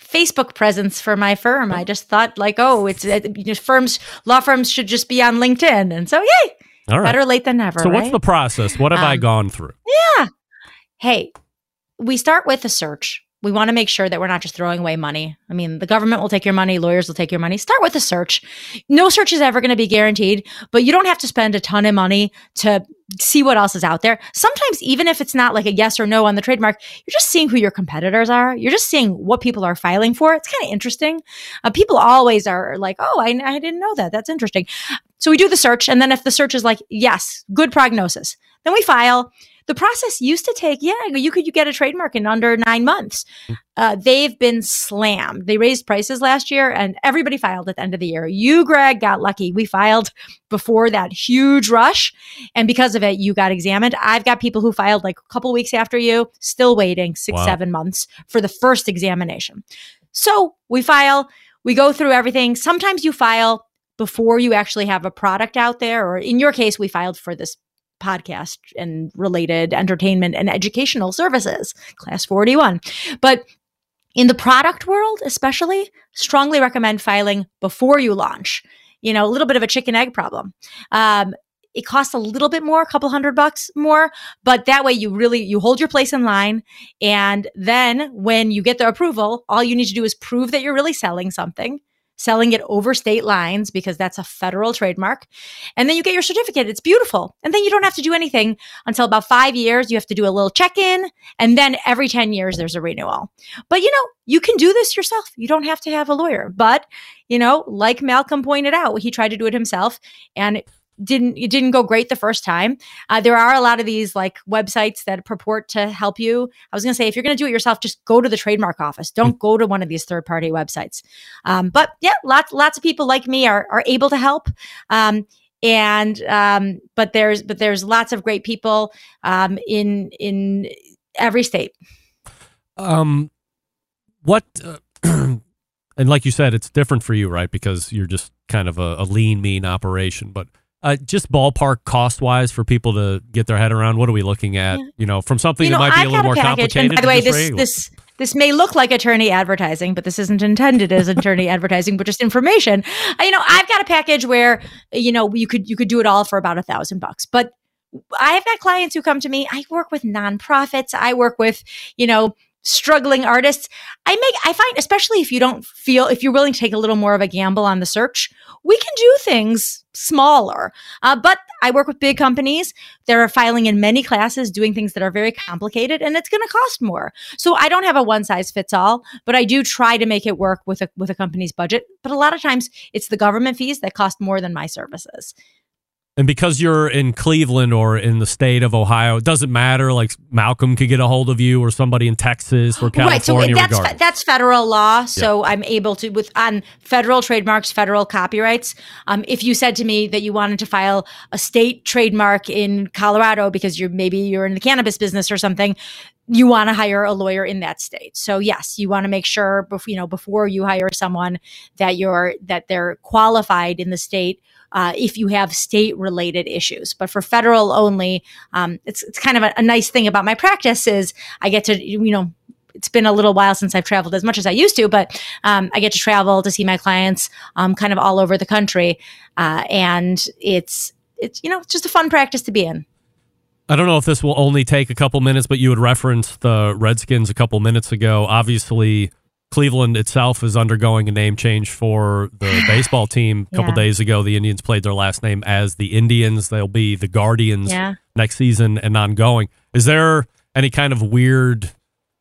Facebook presence for my firm. I just thought like, oh, it's know, firms, law firms should just be on LinkedIn, and so yay. All right. Better late than never. So right? what's the process? What have um, I gone through? Yeah. Hey, we start with a search we want to make sure that we're not just throwing away money. I mean, the government will take your money, lawyers will take your money. Start with a search. No search is ever going to be guaranteed, but you don't have to spend a ton of money to see what else is out there. Sometimes, even if it's not like a yes or no on the trademark, you're just seeing who your competitors are. You're just seeing what people are filing for. It's kind of interesting. Uh, people always are like, oh, I, I didn't know that. That's interesting. So we do the search. And then if the search is like, yes, good prognosis, then we file the process used to take, yeah, you could you get a trademark in under nine months. Hmm. Uh, they've been slammed. They raised prices last year and everybody filed at the end of the year. You, Greg, got lucky. We filed before that huge rush. And because of it, you got examined. I've got people who filed like a couple weeks after you, still waiting six, wow. seven months for the first examination. So we file, we go through everything. Sometimes you file before you actually have a product out there, or in your case, we filed for this podcast and related entertainment and educational services, class 41. But in the product world, especially, strongly recommend filing before you launch. You know, a little bit of a chicken egg problem. Um, it costs a little bit more, a couple hundred bucks more, but that way you really you hold your place in line and then when you get the approval, all you need to do is prove that you're really selling something selling it over state lines because that's a federal trademark. And then you get your certificate. It's beautiful. And then you don't have to do anything until about five years. You have to do a little check in. And then every 10 years, there's a renewal. But you know, you can do this yourself. You don't have to have a lawyer. But, you know, like Malcom pointed out, he tried to do it himself. And didn't it didn't go great the first time. Uh, there are a lot of these like websites that purport to help you. I was going to say if you're going to do it yourself, just go to the trademark office. Don't go to one of these third party websites. Um, but yeah, lots lots of people like me are are able to help. Um, and um, but there's but there's lots of great people um, in in every state. Um, what uh, and like you said, it's different for you, right? Because you're just kind of a, a lean, mean operation. But uh, just ballpark cost wise for people to get their head around. What are we looking at? Yeah. You know, from something you know, that might be I've a little more complicated. And by the way, this this this may look like attorney advertising, but this isn't intended as attorney advertising, but just information. You know, I've got a package where you know you could you could do it all for about a thousand bucks, but I've got clients who come to me. I work with nonprofits. I work with, you know, struggling artists. I make I find especially if you don't feel if you're willing to take a little more of a gamble on the search, we can do things smaller. Uh, but I work with big companies. They're filing in many classes, doing things that are very complicated, and it's going to cost more. So I don't have a one size fits all, but I do try to make it work with a with a company's budget. But a lot of times, it's the government fees that cost more than my services. And because you're in Cleveland or in the state of Ohio, it doesn't matter. Like Malcom could get a hold of you or somebody in Texas or California. right. So that's fe- that's federal law. So I'm able to with on federal trademarks, federal copyrights. Um, if you said to me that you wanted to file a state trademark in Colorado because you're maybe you're in the cannabis business or something, you want to hire a lawyer in that state. So yes, you want to make sure before you know before you hire someone that you're that they're qualified in the state. Uh, if you have state related issues, but for federal only, um, it's it's kind of a, a nice thing about my practice is I get to you know it's been a little while since I've traveled as much as I used to, but um, I get to travel to see my clients um, kind of all over the country, uh, and it's it's you know it's just a fun practice to be in. I don't know if this will only take a couple minutes, but you had referenced the Redskins a couple minutes ago. Obviously, Cleveland itself is undergoing a name change for the baseball team. A couple Yeah. days ago, the Indians played their last name as the Indians. They'll be the Guardians Yeah. next season and ongoing. Is there any kind of weird,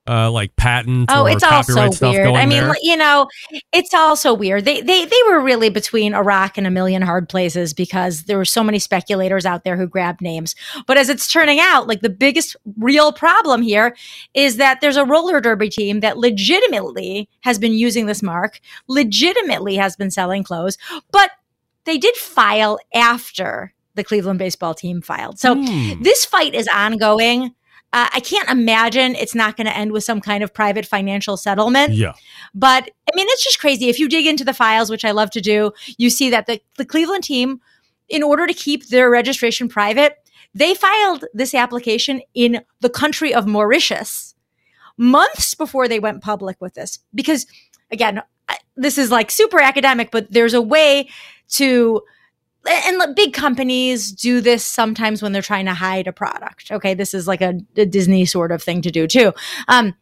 uh, like patent Oh, or it's all copyright so stuff weird. going I mean, there? you know, it's all so weird. They they they were really between a rock and a million hard places because there were so many speculators out there who grabbed names. But as it's turning out, like the biggest real problem here is that there's a roller derby team that legitimately has been using this mark, legitimately has been selling clothes, but they did file after the Cleveland baseball team filed. So Hmm. this fight is ongoing. Uh, I can't imagine it's not going to end with some kind of private financial settlement. yeah. But I mean, it's just crazy. If you dig into the files, which I love to do, you see that the, the Cleveland team, in order to keep their registration private, they filed this application in the country of Mauritius months before they went public with this. Because again, this is like super academic, but there's a way to and big companies do this sometimes when they're trying to hide a product. Okay, this is like a, a Disney sort of thing to do too. Um,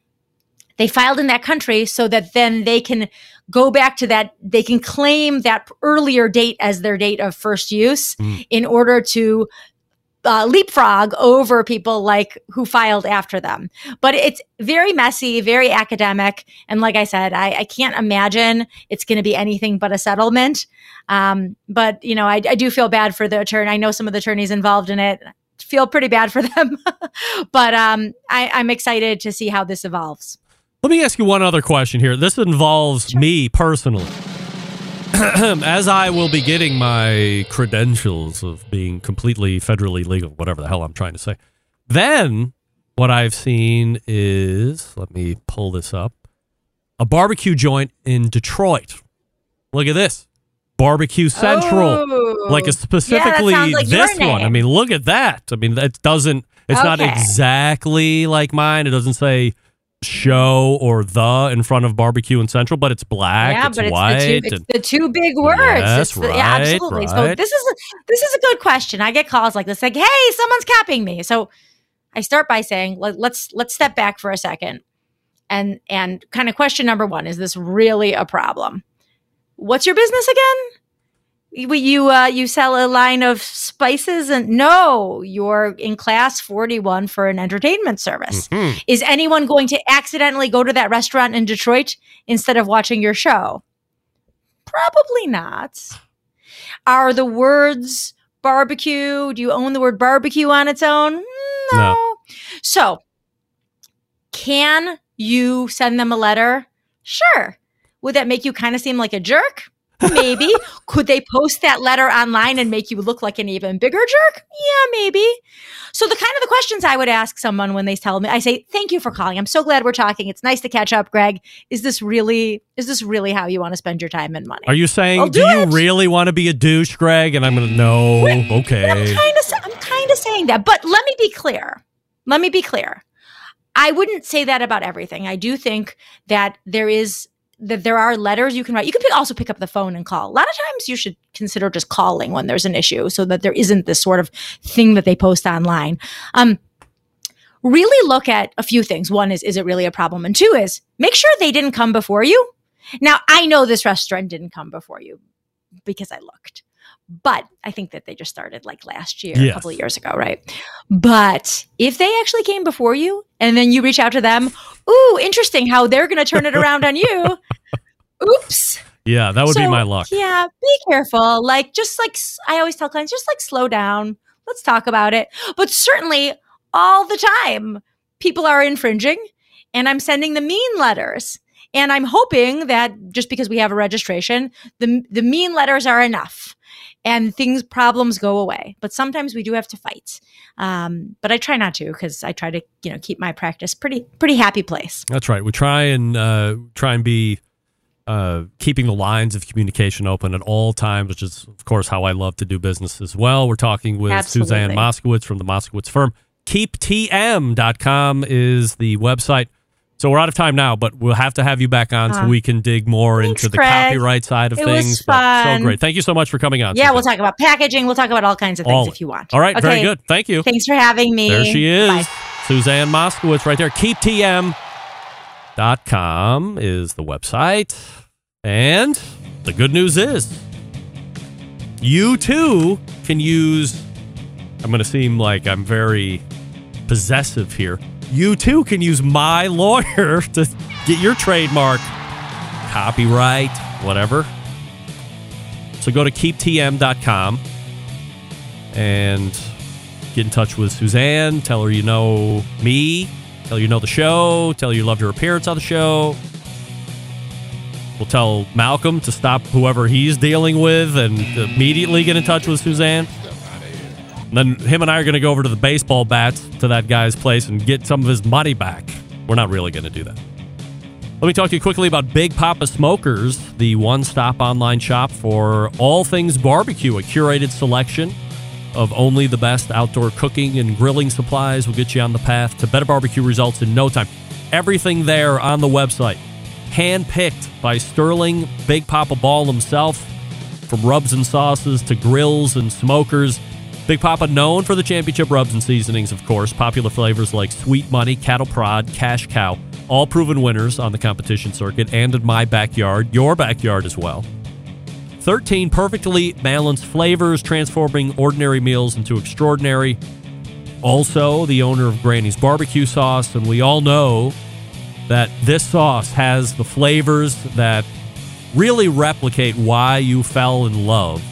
they filed in that country so that then they can go back to that. They can claim that earlier date as their date of first use Mm. in order to uh, leapfrog over people like who filed after them. But it's very messy, very academic, and like I said, I, I can't imagine it's going to be anything but a settlement. Um, but you know, I, I do feel bad for the attorney. I know some of the attorneys involved in it. Feel pretty bad for them, but um, I, I'm excited to see how this evolves. Let me ask you one other question here. This involves me personally. As I will be getting my credentials of being completely federally legal, whatever the hell I'm trying to say, then what I've seen is let me pull this up a barbecue joint in Detroit. Look at this Barbecue Central. Oh. like a specifically sounds like this one. I mean, look at that. I mean, that doesn't. It's not exactly like mine. It doesn't say show or the in front of barbecue and central, but it's black. yeah, it's but it's white. the two, it's and- the two big words. Yes, It's the- right, yeah, absolutely. So this is a, this is a good question. I get calls like this, like, "Hey, someone's copying me." So I start by saying, Let, "Let's let's step back for a second, and and kind of question number one: Is this really a problem? What's your business again? You you, uh, you sell a line of spices, and no, you're in class forty one for an entertainment service." Mhm. Is anyone going to accidentally go to that restaurant in Detroit instead of watching your show? Probably not. Are the words barbecue? Do you own the word barbecue on its own? No. No. So, can you send them a letter? Sure. Would that make you kind of seem like a jerk? Maybe. Could they post that letter online and make you look like an even bigger jerk? Yeah, maybe. So the kind of the questions I would ask someone when they tell me, I say, "Thank you for calling. I'm so glad we're talking. It's nice to catch up, Greg. Is this really is this really how you want to spend your time and money?" Are you saying? I'll do do you really want to be a douche, Greg? And I'm gonna no. I'm Okay. kind of I'm kind of saying that, but let me be clear. Let me be clear. I wouldn't say that about everything. I do think that there is that there are letters you can write. You can pick, also pick up the phone and call. A lot of times you should consider just calling when there's an issue so that there isn't this sort of thing that they post online. Um really look at a few things. One is, is it really a problem? And two is make sure they didn't come before you. Now, I know this restaurant didn't come before you because I looked, but I think that they just started like last year, a couple of years ago, right? But if they actually came before you and then you reach out to them, ooh, interesting how they're going to turn it around on you. Oops. Yeah, that would be my luck. Yeah, be careful. Like, just like I always tell clients, just like slow down. Let's talk about it. But certainly, all the time, people are infringing, and I'm sending the mean letters. And I'm hoping that just because we have a registration, the the mean letters are enough, and things problems go away. But sometimes we do have to fight. Um, but I try not to because I try to you know keep my practice pretty pretty happy place. That's right. We try and uh, try and be uh, keeping the lines of communication open at all times, which is, of course, how I love to do business as well. We're talking with Suzann Moskowitz from the Moskowitz firm. KeepTM.com is the website. So we're out of time now, but we'll have to have you back on so Ah. we can dig more Thanks, into the Craig. copyright side of It was things. So great. Thank you so much for coming on. Yeah, Suzann. we'll talk about packaging. We'll talk about all kinds of things All- if you want. All right, very good. Thank you. Thanks for having me. There she is. Bye. Suzann Moskowitz right there. KeepTM.com is the website. And the good news is you too can use, I'm going to seem like I'm very possessive here. You too can use my lawyer to get your trademark, copyright, whatever. So go to keeptm.com and get in touch with Suzann. Tell her you know me. Tell you know the show. Tell you loved your appearance on the show. We'll tell Malcom to stop whoever he's dealing with and immediately get in touch with Suzann. And then him and I are going to go over to the baseball bats to that guy's place and get some of his money back. We're not really going to do that. Let me talk to you quickly about Big Poppa Smokers, the one stop online shop for all things barbecue, a curated selection of only the best outdoor cooking and grilling supplies will get you on the path to better barbecue results in no time. Everything there on the website, handpicked by Sterling Big Poppa Ball himself, from rubs and sauces to grills and smokers. Big Poppa known for the championship rubs and seasonings, of course. Popular flavors like Sweet Money, Cattle Prod, Cash Cow, all proven winners on the competition circuit and in my backyard, your backyard as well. 13 perfectly balanced flavors, transforming ordinary meals into extraordinary. Also, the owner of Granny's Barbecue Sauce, and we all know that this sauce has the flavors that really replicate why you fell in love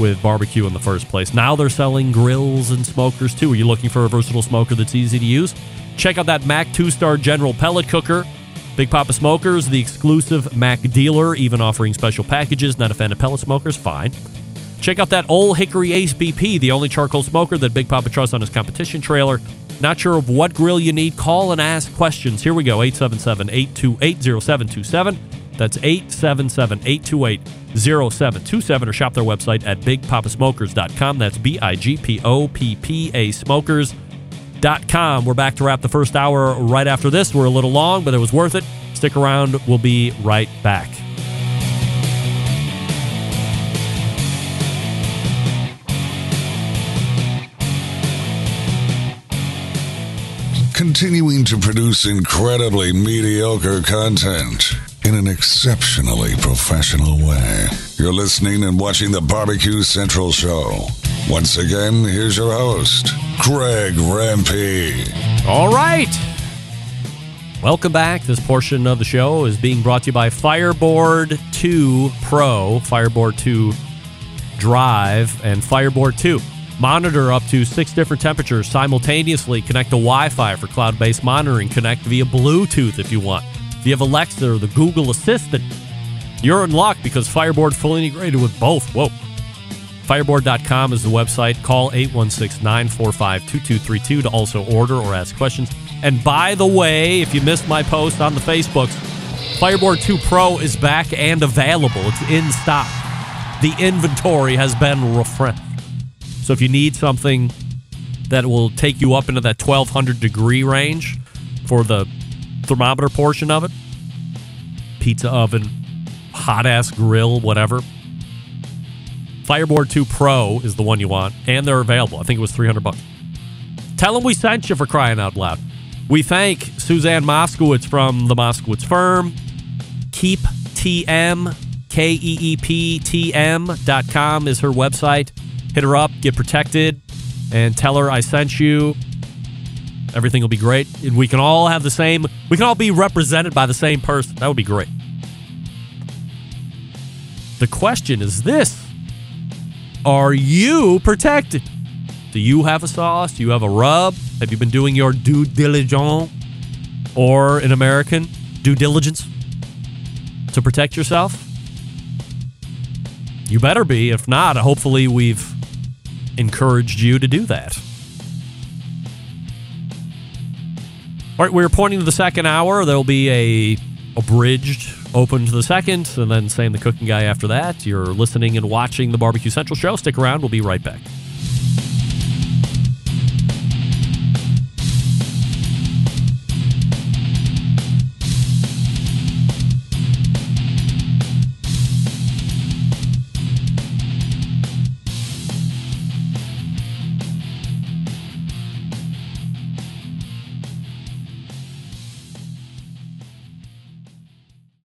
with barbecue in the first place. Now they're selling grills and smokers too. Are you looking for a versatile smoker that's easy to use? Check out that MAK 2 star General Pellet Cooker. Big Poppa Smokers, the exclusive MAK dealer, even offering special packages. Not a fan of pellet smokers? Fine. Check out that Old Hickory Ace BP, the only charcoal smoker that Big Poppa trusts on his competition trailer. Not sure of what grill you need? Call and ask questions. Here we go 877 828 0727. That's 877 828 0727 or shop their website at bigpoppasmokers.com. That's B I G P O P P A smokers.com. We're back to wrap the first hour right after this. We're a little long, but it was worth it. Stick around. We'll be right back. continuing to produce incredibly mediocre content in an exceptionally professional way. You're listening and watching the Barbecue Central Show. Once again, here's your host, Greg Rempe. All right. Welcome back. This portion of the show is being brought to you by Fireboard 2 Pro, Fireboard 2 Drive, and Fireboard 2. Monitor up to six different temperatures simultaneously. Connect to Wi Fi for cloud based monitoring. Connect via Bluetooth if you want. If you have Alexa or the Google Assistant, you're in luck because Fireboard fully integrated with both. Whoa. Fireboard.com is the website. Call 816 945 2232 to also order or ask questions. And by the way, if you missed my post on the Facebook, Fireboard 2 Pro is back and available. It's in stock. The inventory has been refreshed. So if you need something that will take you up into that 1200 degree range for the thermometer portion of it, pizza oven, hot ass grill, whatever, Fireboard 2 Pro is the one you want, and they're available. I think it was 300 bucks. Tell them we sent you for crying out loud. We thank Suzann Moskowitz from the Moskowitz firm. Keep TM, K E E P T M dot com is her website. Hit her up, get protected, and tell her I sent you. Everything will be great. And we can all have the same, we can all be represented by the same person. That would be great. The question is this Are you protected? Do you have a sauce? Do you have a rub? Have you been doing your due diligence or in American due diligence to protect yourself? You better be. If not, hopefully we've encouraged you to do that. All right, we're pointing to the second hour. There'll be a abridged open to the second, and then Sam the cooking guy after that. You're listening and watching the Barbecue Central show. Stick around. We'll be right back.